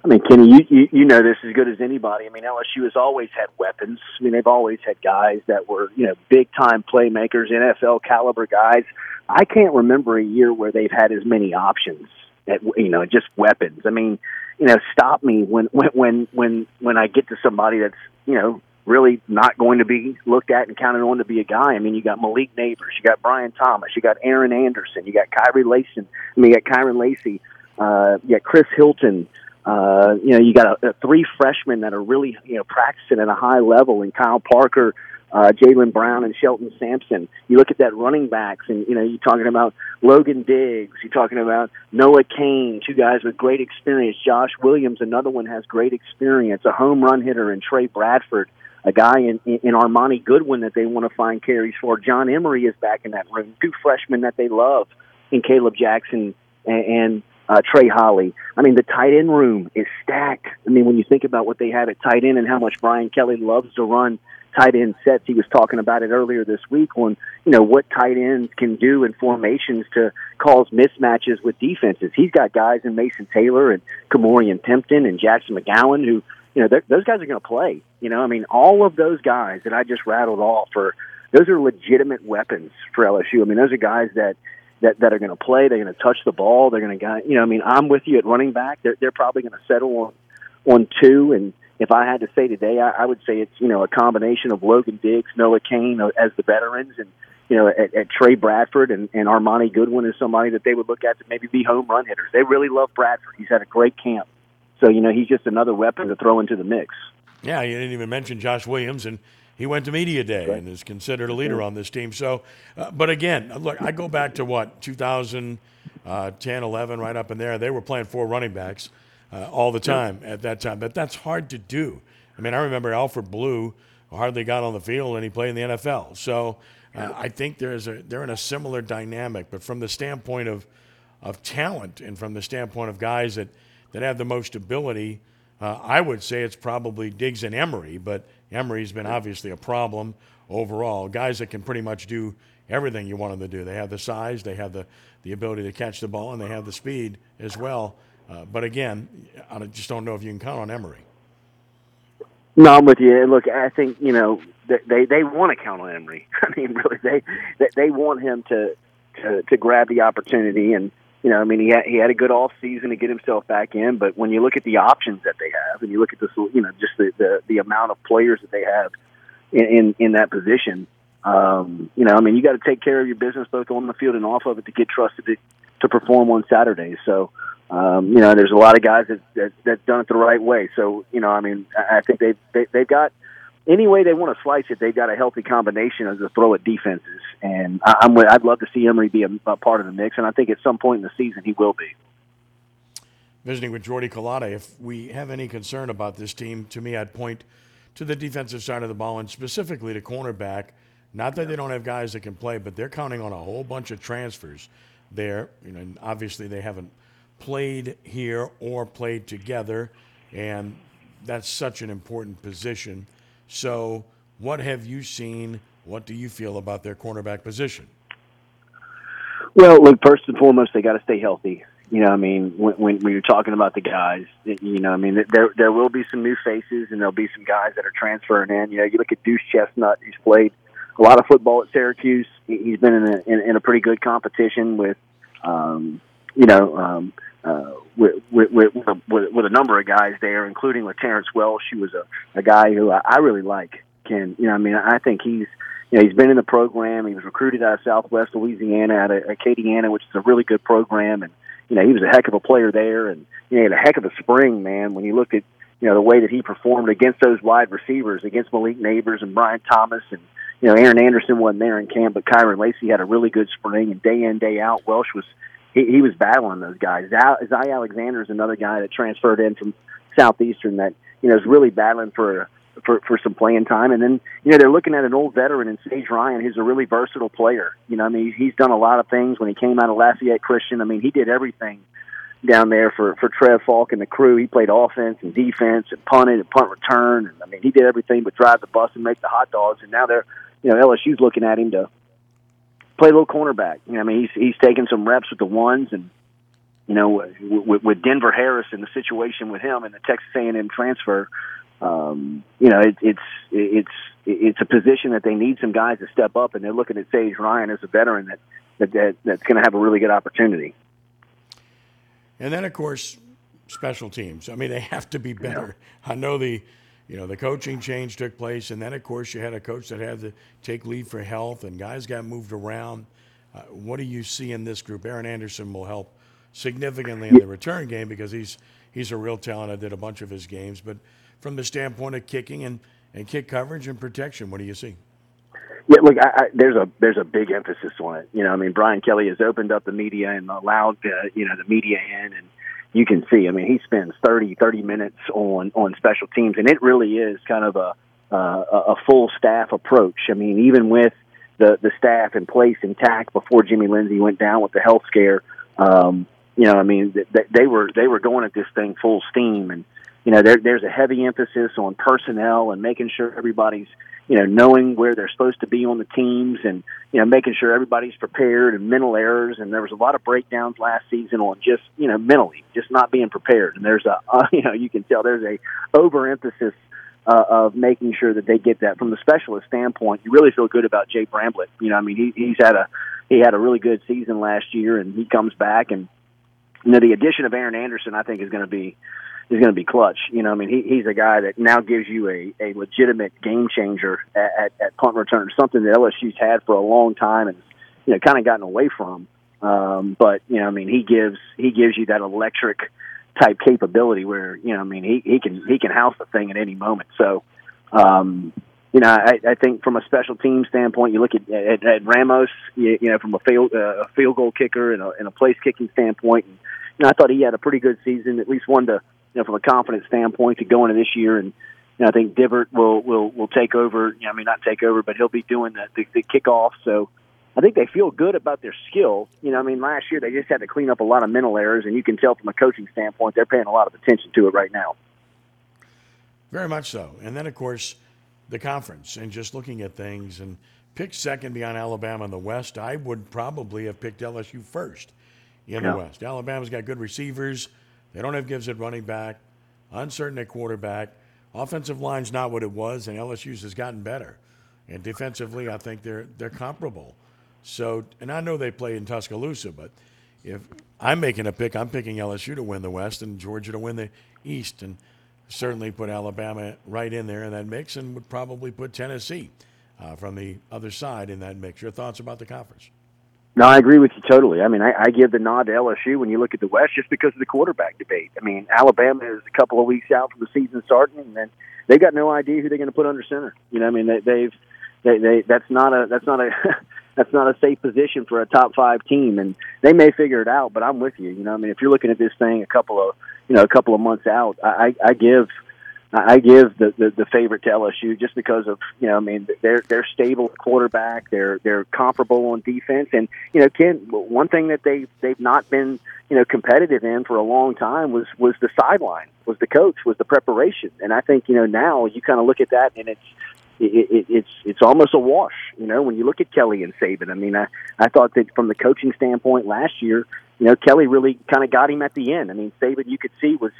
I mean, Kenny, you, you you know this as good as anybody. I mean, LSU has always had weapons. I mean, they've always had guys that were you know big time playmakers, NFL caliber guys. I can't remember a year where they've had as many options. At, you know, just weapons. I mean, you know, stop me when when when when when I get to somebody that's you know really not going to be looked at and counted on to be a guy. I mean, you got Malik Nabers, you got Brian Thomas, you got Aaron Anderson, you got Kyrie Lacy, I mean, you got Kyren Lacy, uh, you got Chris Hilton. Uh, you know, you got a, a three freshmen that are really, you know, practicing at a high level, and Kyle Parker, uh, Jalen Brown, and Shelton Sampson. You look at that running backs, and you know, you're talking about Logan Diggs. You're talking about Noah Cain, two guys with great experience. Josh Williams, another one has great experience. A home run hitter, and Tre Bradford, a guy in, in, Armoni Goodwin that they want to find carries for. John Emery is back in that room. Two freshmen that they love, in Kaleb Jackson and. and uh, Trey Holly. I mean, the tight end room is stacked. I mean, when you think about what they have at tight end and how much Brian Kelly loves to run tight end sets, he was talking about it earlier this week on, you know, what tight ends can do in formations to cause mismatches with defenses. He's got guys in Mason Taylor and Ka'Morreun Pimpton and Jackson McGowan who, you know, those guys are going to play. You know, I mean, all of those guys that I just rattled off are, those are legitimate weapons for LSU. I mean, those are guys that, that that are going to play. They're going to touch the ball. They're going to, you know, I mean, I'm with you at running back. They're they're probably going to settle on on two. And if I had to say today, I, I would say it's you know a combination of Logan Diggs, Noah Cain uh, as the veterans, and you know at, at Tre Bradford and, and Armoni Goodwin is somebody that they would look at to maybe be home run hitters. They really love Bradford. He's had a great camp, so you know he's just another weapon to throw into the mix. Yeah, you didn't even mention Josh Williams and he went to media day right. and is considered a leader on this team. So, uh, but again, look, I go back to what 2010, uh, 11, right up in there. They were playing four running backs uh, all the time at that time, but that's hard to do. I mean, I remember Alfred Blue hardly got on the field and he played in the NFL. So, uh, I think there's a they're in a similar dynamic, but from the standpoint of of talent and from the standpoint of guys that that have the most ability. Uh, I would say it's probably Diggs and Emery, but Emery's been obviously a problem overall. Guys that can pretty much do everything you want them to do. They have the size, they have the, the ability to catch the ball, and they have the speed as well. Uh, but again, I just don't know if you can count on Emery. No, I'm with you. Look, I think you know they they want to count on Emery. I mean, really, they they want him to to, to grab the opportunity and you know, I mean, he had, he had a good off season to get himself back in, but when you look at the options that they have, and you look at this, you know, just the the, the amount of players that they have in in, in that position, um, you know, I mean, you got to take care of your business both on the field and off of it to get trusted to, to perform on Saturdays. So, um, you know, there's a lot of guys that that that done it the right way. So, you know, I mean, I think they they they've got any way they want to slice it, they've got a healthy combination of the throw at defenses, and I, I'm I'd love to see Emery be a, a part of the mix, and I think at some point in the season he will be. Visiting with Jordy Culotta, if we have any concern about this team, to me, I'd point to the defensive side of the ball and specifically to cornerback. Not that they don't have guys that can play, but they're counting on a whole bunch of transfers there. You know, obviously they haven't played here or played together, and that's such an important position. So, what have you seen? What do you feel about their cornerback position? Well, look, first and foremost, they got to stay healthy. You know, I mean, when, when, when you're talking about the guys, you know, I mean, there there will be some new faces, and there'll be some guys that are transferring in. You know, you look at Duce Chestnut, who's played a lot of football at Syracuse. He's been in a, in, in a pretty good competition with um, you know, um, with, with, with, with, with a number of guys there, including with Terrence Welch, who was a, a guy who I, I really like. Ken, you know, I mean, I think he's, you know, he's been in the program. He was recruited out of Southwest Louisiana, out of Acadiana, which is a really good program, and you know, he was a heck of a player there, and you know, he had a heck of a spring, man. When you look at, you know, the way that he performed against those wide receivers, against Malik Nabers and Brian Thomas, and you know, Aaron Anderson wasn't there in camp, but Kyren Lacy had a really good spring, and day in, day out, Welch was he, he was battling those guys. Zy Alexander is another guy that transferred in from Southeastern that you know is really battling for for for some playing time. And then you know they're looking at an old veteran in Sage Ryan, who's a really versatile player. You know, I mean he's done a lot of things when he came out of Lafayette Christian. I mean he did everything down there for for Trev Faulk and the crew. He played offense and defense and punted and punt return. And, I mean he did everything but drive the bus and make the hot dogs. And now they're you know LSU's looking at him to play a little cornerback. You know, I mean, he's he's taking some reps with the ones, and you know, with, with Denver Harris and the situation with him and the Texas A&M transfer, um, you know, it, it's it's it's a position that they need some guys to step up, and they're looking at Sage Ryan as a veteran that that, that that's going to have a really good opportunity. And then, of course, special teams. I mean, they have to be better. Yeah. I know the you know, the coaching change took place, and then of course you had a coach that had to take leave for health, and guys got moved around. Uh, what do you see in this group? Aaron Anderson will help significantly in the return game because he's he's a real talent. I did a bunch of his games, but from the standpoint of kicking and, and kick coverage and protection, what do you see? Yeah, look, I, I, there's a there's a big emphasis on it. You know, I mean, Brian Kelly has opened up the media and allowed uh, you know the media in, and you can see. I mean, he spends 30, 30 minutes on on special teams, and it really is kind of a uh, a full staff approach. I mean, even with the the staff in place intact before Jimmy Lindsey went down with the health scare, um, you know, I mean, they, they were they were going at this thing full steam, and you know, there, there's a heavy emphasis on personnel and making sure everybody's you know, knowing where they're supposed to be on the teams and, you know, making sure everybody's prepared and mental errors. And there was a lot of breakdowns last season on just, you know, mentally, just not being prepared. And there's a, uh, you know, you can tell there's a overemphasis uh, of making sure that they get that from the specialist standpoint. You really feel good about Jay Bramblett. You know, I mean, he, he's had a, he had a really good season last year and he comes back and, you know, the addition of Aaron Anderson, I think is going to be, is going to be clutch. You know, I mean, he, he's a guy that now gives you a, a legitimate game changer at, at, at punt return, something that LSU's had for a long time and you know kind of gotten away from. Um, but you know, I mean, he gives he gives you that electric type capability where you know, I mean, he, he can he can house the thing at any moment. So, um, you know, I, I think from a special team standpoint, you look at at, at Ramos, you, you know, from a field uh, a field goal kicker and a, and a place kicking standpoint. And, know, I thought he had a pretty good season, at least one to you know, from a confidence standpoint to go into this year. And you know, I think Dibert will will will take over. You know, I mean, not take over, but he'll be doing the, the the kickoff. So I think they feel good about their skill. You know, I mean, last year they just had to clean up a lot of mental errors, and you can tell from a coaching standpoint they're paying a lot of attention to it right now. Very much so. And then, of course, the conference and just looking at things and pick second behind Alabama in the West. I would probably have picked LSU first in yeah. the West. Alabama's got good receivers. They don't have Gibbs at running back, uncertain at quarterback. Offensive line's not what it was, and LSU's has gotten better. And defensively, I think they're they're comparable. So, and I know they play in Tuscaloosa, but if I'm making a pick, I'm picking LSU to win the West and Georgia to win the East, and certainly put Alabama right in there in that mix, and would probably put Tennessee uh, from the other side in that mix. Your thoughts about the conference? No, I agree with you totally. I mean, I, I give the nod to LSU when you look at the West just because of the quarterback debate. I mean, Alabama is a couple of weeks out from the season starting, and then they've got no idea who they're going to put under center. You know, I mean, they, they've they, they that's not a that's not a that's not a safe position for a top five team, and they may figure it out. But I'm with you. You know, I mean, if you're looking at this thing a couple of you know a couple of months out, I, I give I give the, the the favorite to LSU just because of you know I mean they're they're stable quarterback. They're they're comparable on defense. And you know Ken one thing that they they've not been you know competitive in for a long time was was the sideline was the coach was the preparation. And I think you know now you kind of look at that and it's it, it, it's it's almost a wash you know when you look at Kelly and Saban. I mean I I thought that from the coaching standpoint last year you know Kelly really kind of got him at the end. I mean Saban you could see was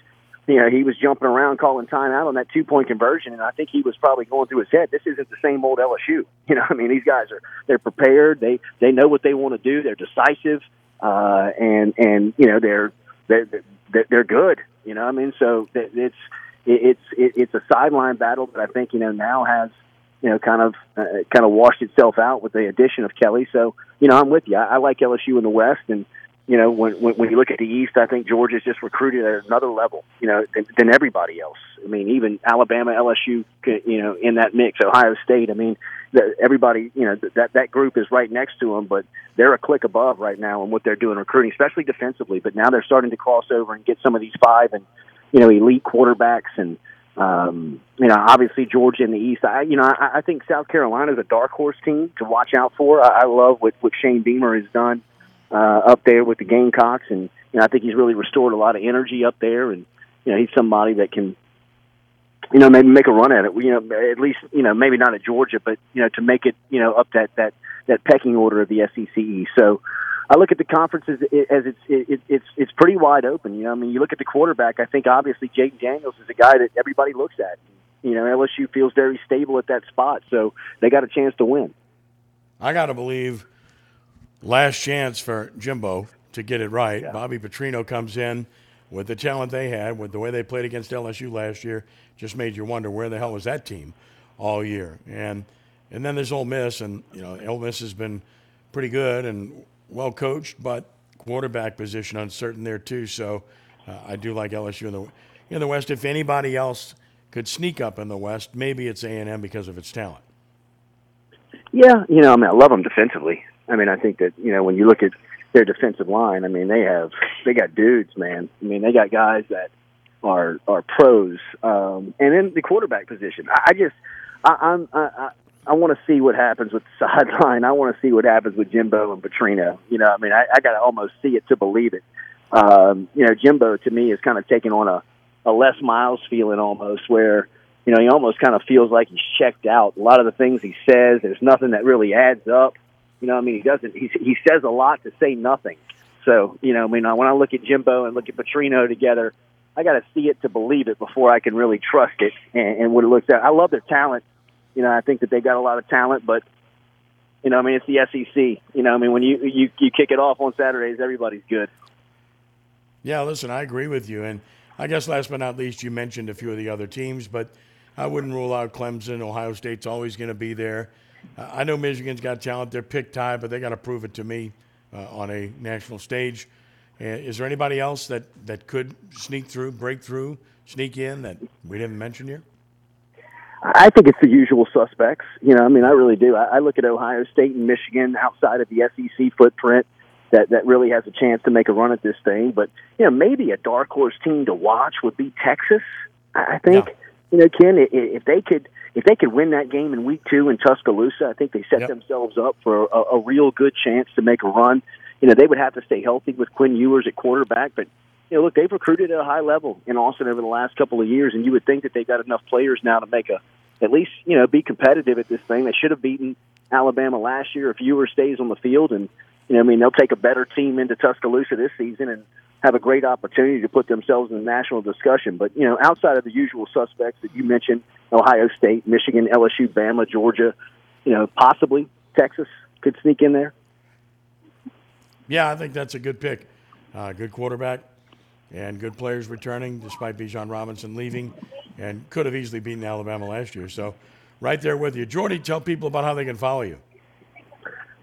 you know, he was jumping around calling timeout on that two point conversion, and I think he was probably going through his head. This isn't the same old LSU. You know, I mean, these guys are they're prepared. They they know what they want to do. They're decisive. uh, and and you know they're they're they're good. You know, I mean, so it's it's it's a sideline battle that I think you know now has you know kind of uh, kind of washed itself out with the addition of Kelly. So you know, I'm with you. I, I like LSU in the West, and you know, when, when when you look at the East, I think Georgia's just recruited at another level, you know, than, than everybody else. I mean, even Alabama, LSU, you know, in that mix, Ohio State. I mean, the, everybody, you know, that that group is right next to them, but they're a click above right now in what they're doing recruiting, especially defensively. But now they're starting to cross over and get some of these five and you know elite quarterbacks and um, you know, obviously Georgia in the East. I, you know, I, I think South Carolina is a dark horse team to watch out for. I, I love what what Shane Beamer has done uh, up there with the Gamecocks, and you know, I think he's really restored a lot of energy up there, and you know, he's somebody that can, you know, maybe make a run at it. You know, at least you know, maybe not at Georgia, but you know, to make it, you know, up that that that pecking order of the SEC. So. I look at the conference as, as it's it, it's it's pretty wide open. You know, I mean, you look at the quarterback. I think obviously Jake Daniels is a guy that everybody looks at. You know, LSU feels very stable at that spot, so they got a chance to win. I got to believe last chance for Jimbo to get it right. Yeah. Bobby Petrino comes in with the talent they had, with the way they played against LSU last year, just made you wonder where the hell was that team all year. And and then there's Ole Miss, and you know Ole Miss has been pretty good and well coached, but quarterback position uncertain there too. So uh, I do like LSU in the in the West. If anybody else could sneak up in the West, maybe it's A and M because of its talent. Yeah, you know, I mean, I love them defensively. I mean, I think that you know when you look at their defensive line, I mean, they have they got dudes, man. I mean, they got guys that are are pros, um, and then the quarterback position. I just I, I'm I, I want to see what happens with the sideline. I want to see what happens with Jimbo and Petrino. You know, I mean, I, I got to almost see it to believe it. Um, you know, Jimbo to me is kind of taking on a a Les Miles feeling almost, where you know he almost kind of feels like he's checked out. A lot of the things he says, there's nothing that really adds up. You know, I mean, he doesn't. He he says a lot to say nothing. So, you know, I mean, when I look at Jimbo and look at Petrino together, I got to see it to believe it before I can really trust it and, and what it looks at. I love their talent. You know, I think that they got a lot of talent, but you know, I mean, it's the SEC. You know, I mean, when you you you kick it off on Saturdays, everybody's good. Yeah, listen, I agree with you, and I guess last but not least, you mentioned a few of the other teams, but I wouldn't rule out Clemson. Ohio State's always going to be there. Uh, I know Michigan's got talent; they're picked high, but they got to prove it to me uh, on a national stage. Uh, is there anybody else that that could sneak through, break through, sneak in that we didn't mention here? I think it's the usual suspects. You know, I mean, I really do. I, I look at Ohio State and Michigan outside of the SEC footprint that that really has a chance to make a run at this thing. But you know, maybe a dark horse team to watch would be Texas. I think. Yeah. You know, Ken, if they could if they could win that game in week two in Tuscaloosa, I think they set yep. themselves up for a, a real good chance to make a run. You know, they would have to stay healthy with Quinn Ewers at quarterback, but you know, look, they've recruited at a high level in Austin over the last couple of years, and you would think that they've got enough players now to make a at least you know be competitive at this thing. They should have beaten Alabama last year if Ewers stays on the field, and you know, I mean, they'll take a better team into Tuscaloosa this season and have a great opportunity to put themselves in the national discussion. But you know, outside of the usual suspects that you mentioned, Ohio State, Michigan, LSU, Bama, Georgia, you know, possibly Texas could sneak in there. Yeah, I think that's a good pick. Uh, good quarterback and good players returning despite Bijan Robinson leaving and could have easily beaten Alabama last year. So, right there with you. Jordy, tell people about how they can follow you.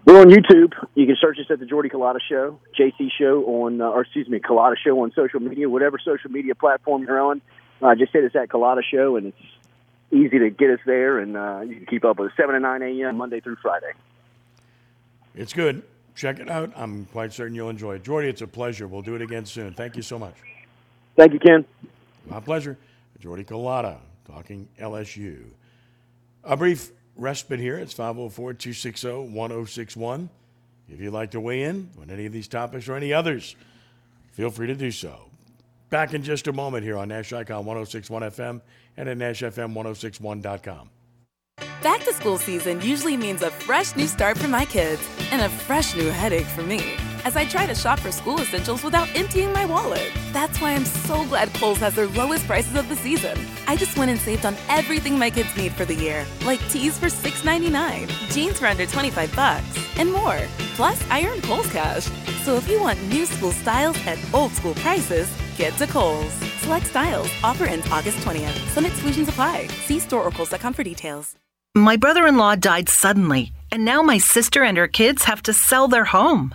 We're on YouTube. You can search us at the Jordy Culotta Show, JC Show on, uh, or excuse me, Culotta Show on social media, whatever social media platform you're on. Uh, just hit us at Culotta Show, and it's easy to get us there, and uh, you can keep up with us 7 to 9 a.m. Monday through Friday. It's good. Check it out. I'm quite certain you'll enjoy it. Jordy, it's a pleasure. We'll do it again soon. Thank you so much. Thank you, Ken. My pleasure. Jordy Culotta talking LSU. A brief respite here. It's 504 260 1061. If you'd like to weigh in on any of these topics or any others, feel free to do so. Back in just a moment here on Nash Icon 1061 FM and at NashFM1061.com. Back to school season usually means a fresh new start for my kids and a fresh new headache for me as I try to shop for school essentials without emptying my wallet. That's why I'm so glad Kohl's has their lowest prices of the season. I just went and saved on everything my kids need for the year, like tees for $6.99, jeans for under 25 bucks, and more. Plus, I earned Kohl's Cash. So if you want new school styles at old school prices, get to Kohl's. Select styles. Offer ends August 20th. Some exclusions apply. See store or Kohl's.com for details. My brother in law died suddenly, and now my sister and her kids have to sell their home.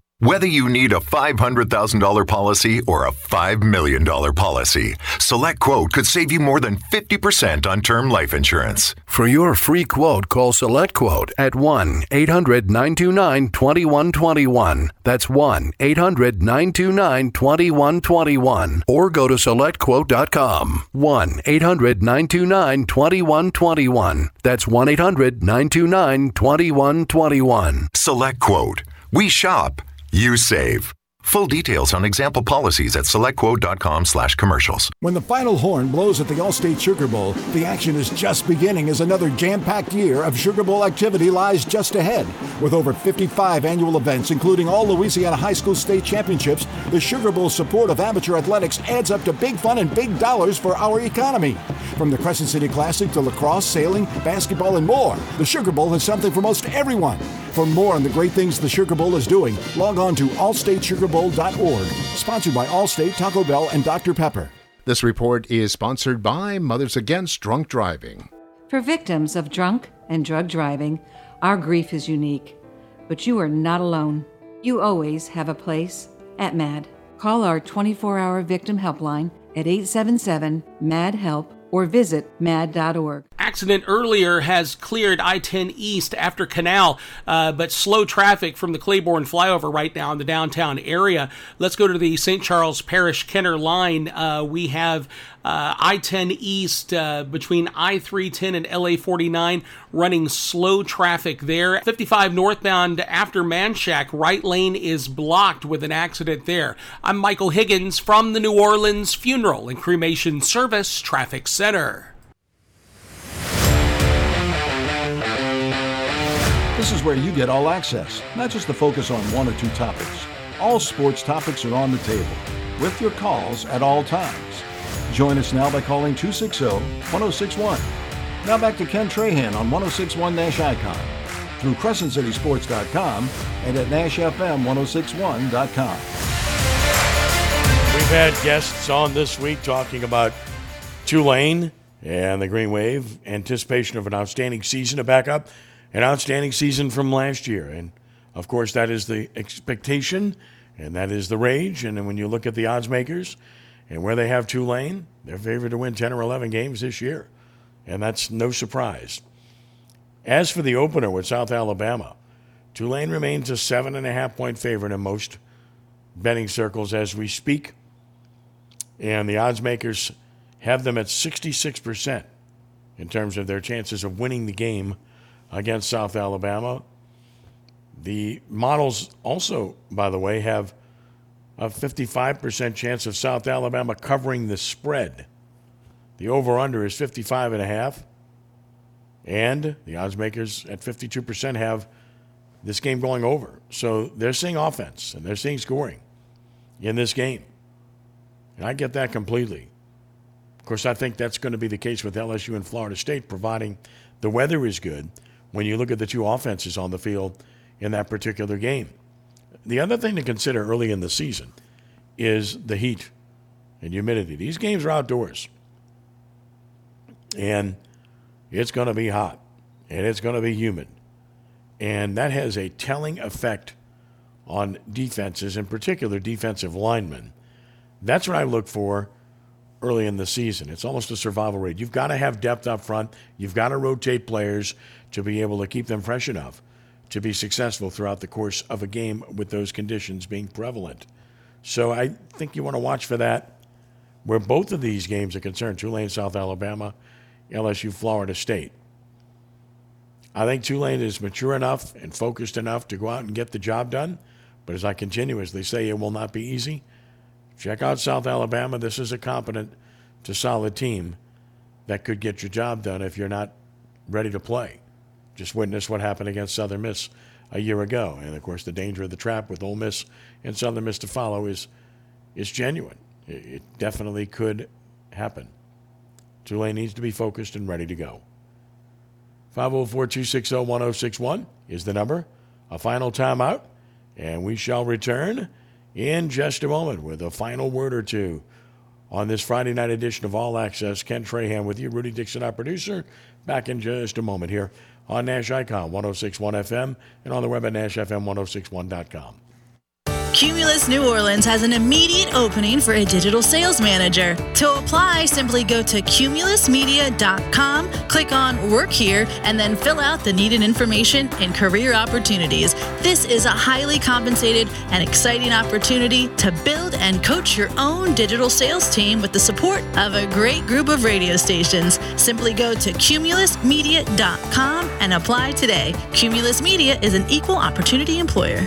Whether you need a $500,000 policy or a $5 million policy, Select Quote could save you more than 50% on term life insurance. For your free quote, call Select Quote at 1 800 929 2121. That's 1 800 929 2121. Or go to SelectQuote.com. 1 800 929 2121. That's 1 800 929 2121. Select Quote. We shop. You save. Full details on example policies at selectquote.com slash commercials. When the final horn blows at the Allstate Sugar Bowl, the action is just beginning as another jam-packed year of Sugar Bowl activity lies just ahead. With over 55 annual events, including all Louisiana high school state championships, the Sugar Bowl support of amateur athletics adds up to big fun and big dollars for our economy. From the Crescent City Classic to lacrosse, sailing, basketball, and more, the Sugar Bowl has something for most everyone. For more on the great things the Sugar Bowl is doing, log on to allstatesugarbowl.org. Sponsored by Allstate, Taco Bell, and Dr. Pepper. This report is sponsored by Mothers Against Drunk Driving. For victims of drunk and drug driving, our grief is unique. But you are not alone. You always have a place at MAD. Call our 24 hour victim helpline at 877 MAD HELP or visit mad.org. Accident earlier has cleared I 10 East after Canal, uh, but slow traffic from the Claiborne flyover right now in the downtown area. Let's go to the St. Charles Parish Kenner line. Uh, we have uh, I 10 East uh, between I 310 and LA 49 running slow traffic there. 55 northbound after Manchac, right lane is blocked with an accident there. I'm Michael Higgins from the New Orleans Funeral and Cremation Service Traffic Center. This is where you get all access, not just the focus on one or two topics. All sports topics are on the table, with your calls at all times. Join us now by calling 260 1061. Now back to Ken Trahan on 1061 Nash Icon through CrescentCitySports.com and at NashFM1061.com. We've had guests on this week talking about Tulane and the Green Wave, anticipation of an outstanding season to back up an outstanding season from last year. And of course, that is the expectation and that is the rage. And when you look at the odds makers and where they have Tulane, they're favored to win 10 or 11 games this year. And that's no surprise. As for the opener with South Alabama, Tulane remains a seven and a half point favorite in most betting circles as we speak. And the odds makers have them at 66% in terms of their chances of winning the game against South Alabama. The models also, by the way, have a 55% chance of South Alabama covering the spread. The over under is 55 and a half. And the odds makers at 52% have this game going over. So they're seeing offense and they're seeing scoring in this game. And I get that completely. Of course, I think that's going to be the case with LSU and Florida State, providing the weather is good when you look at the two offenses on the field in that particular game. The other thing to consider early in the season is the heat and humidity. These games are outdoors. And it's going to be hot and it's going to be humid. And that has a telling effect on defenses, in particular defensive linemen. That's what I look for early in the season. It's almost a survival rate. You've got to have depth up front, you've got to rotate players to be able to keep them fresh enough to be successful throughout the course of a game with those conditions being prevalent. So I think you want to watch for that where both of these games are concerned Tulane, South Alabama, LSU, Florida State. I think Tulane is mature enough and focused enough to go out and get the job done. But as I continuously say, it will not be easy. Check out South Alabama. This is a competent to solid team that could get your job done if you're not ready to play. Just witness what happened against Southern Miss a year ago. And of course, the danger of the trap with Ole Miss and Southern Miss to follow is, is genuine. It, it definitely could happen. Tulane needs to be focused and ready to go. 504 260 1061 is the number. A final timeout, and we shall return in just a moment with a final word or two on this Friday night edition of All Access. Ken Trahan with you, Rudy Dixon, our producer. Back in just a moment here on Nash Icon 1061 FM and on the web at NashFM1061.com. Cumulus New Orleans has an immediate opening for a digital sales manager. To apply, simply go to cumulusmedia.com, click on Work Here, and then fill out the needed information and career opportunities. This is a highly compensated and exciting opportunity to build and coach your own digital sales team with the support of a great group of radio stations. Simply go to cumulusmedia.com and apply today. Cumulus Media is an equal opportunity employer.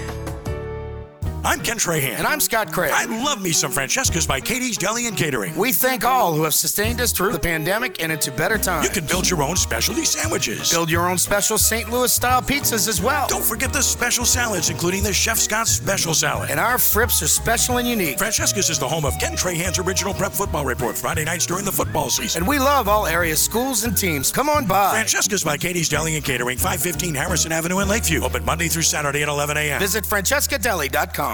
I'm Ken Trahan. And I'm Scott Craig. I love me some Francesca's by Katie's Deli and Catering. We thank all who have sustained us through the pandemic and into better times. You can build your own specialty sandwiches. Build your own special St. Louis style pizzas as well. Don't forget the special salads, including the Chef Scott Special Salad. And our frips are special and unique. Francesca's is the home of Ken Trahan's original prep football report Friday nights during the football season. And we love all area schools and teams. Come on by. Francesca's by Katie's Deli and Catering, 515 Harrison Avenue in Lakeview. Open Monday through Saturday at 11 a.m. Visit francescadeli.com.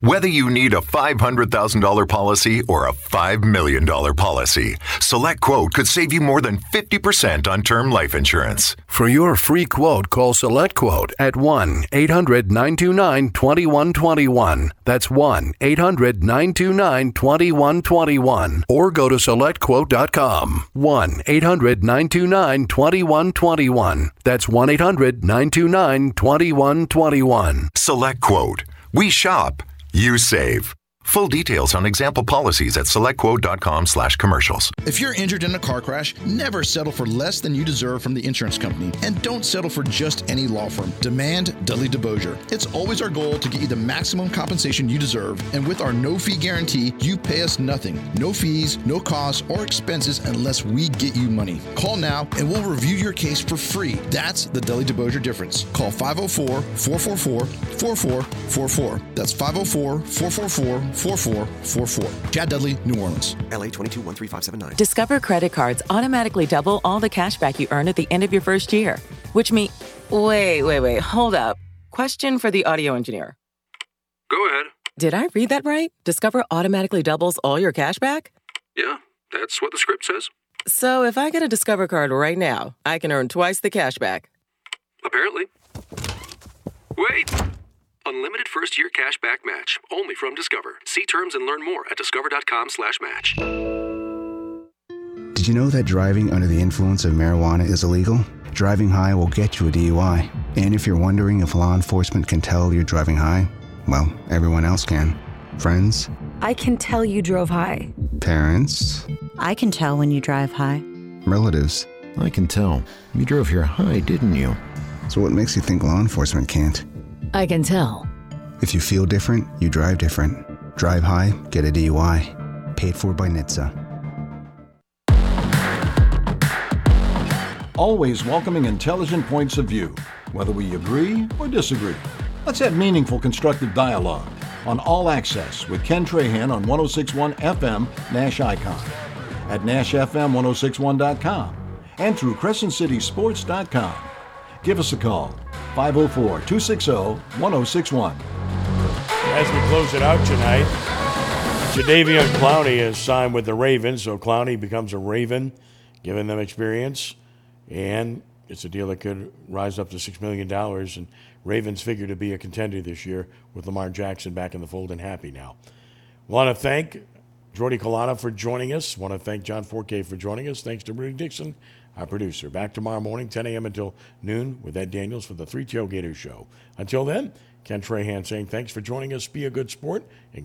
Whether you need a $500,000 policy or a $5 million policy, Select Quote could save you more than 50% on term life insurance. For your free quote, call Select Quote at 1 800 929 2121. That's 1 800 929 2121. Or go to selectquote.com. 1 800 929 2121. That's 1 800 929 2121. Select Quote. We shop, you save. Full details on example policies at selectquote.com slash commercials. If you're injured in a car crash, never settle for less than you deserve from the insurance company. And don't settle for just any law firm. Demand Dudley DeBosier. It's always our goal to get you the maximum compensation you deserve. And with our no fee guarantee, you pay us nothing. No fees, no costs, or expenses unless we get you money. Call now and we'll review your case for free. That's the Dudley DeBosier difference. Call 504 444 4444. That's 504 444 4444. Chad Dudley, New Orleans. LA 221359. Discover credit cards automatically double all the cash back you earn at the end of your first year, which means. Wait, wait, wait, hold up. Question for the audio engineer. Go ahead. Did I read that right? Discover automatically doubles all your cash back? Yeah, that's what the script says. So if I get a Discover card right now, I can earn twice the cash back. Apparently. Wait! Unlimited first year cash back match. Only from Discover. See terms and learn more at discover.com slash match. Did you know that driving under the influence of marijuana is illegal? Driving high will get you a DUI. And if you're wondering if law enforcement can tell you're driving high, well, everyone else can. Friends, I can tell you drove high. parents, I can tell when you drive high. relatives. I can tell. You drove here high, didn't you? So what makes you think law enforcement can't? I can tell. If you feel different, you drive different. Drive high, get a DUI. Paid for by NHTSA. Always welcoming intelligent points of view, whether we agree or disagree. Let's have meaningful, constructive dialogue on All Access with Ken Trahan on 1061 FM Nash Icon, at NashFM1061.com, and through CrescentCitySports.com. Give us a call, 504 260 1061. as we close it out tonight, Jadeveon Clowney is signed with the Ravens, so Clowney becomes a Raven, giving them experience, and it's a deal that could rise up to $6 million, and Ravens figure to be a contender this year with Lamar Jackson back in the fold and happy now. Want to thank Jordy Culotta for joining us. Want to thank John Fourcade for joining us. Thanks to Rudy Dixon, our producer. Back tomorrow morning, 10 a.m. until noon with Ed Daniels for the Three Tailgaters Show. Until then, Ken Trahan saying thanks for joining us. Be a good sport and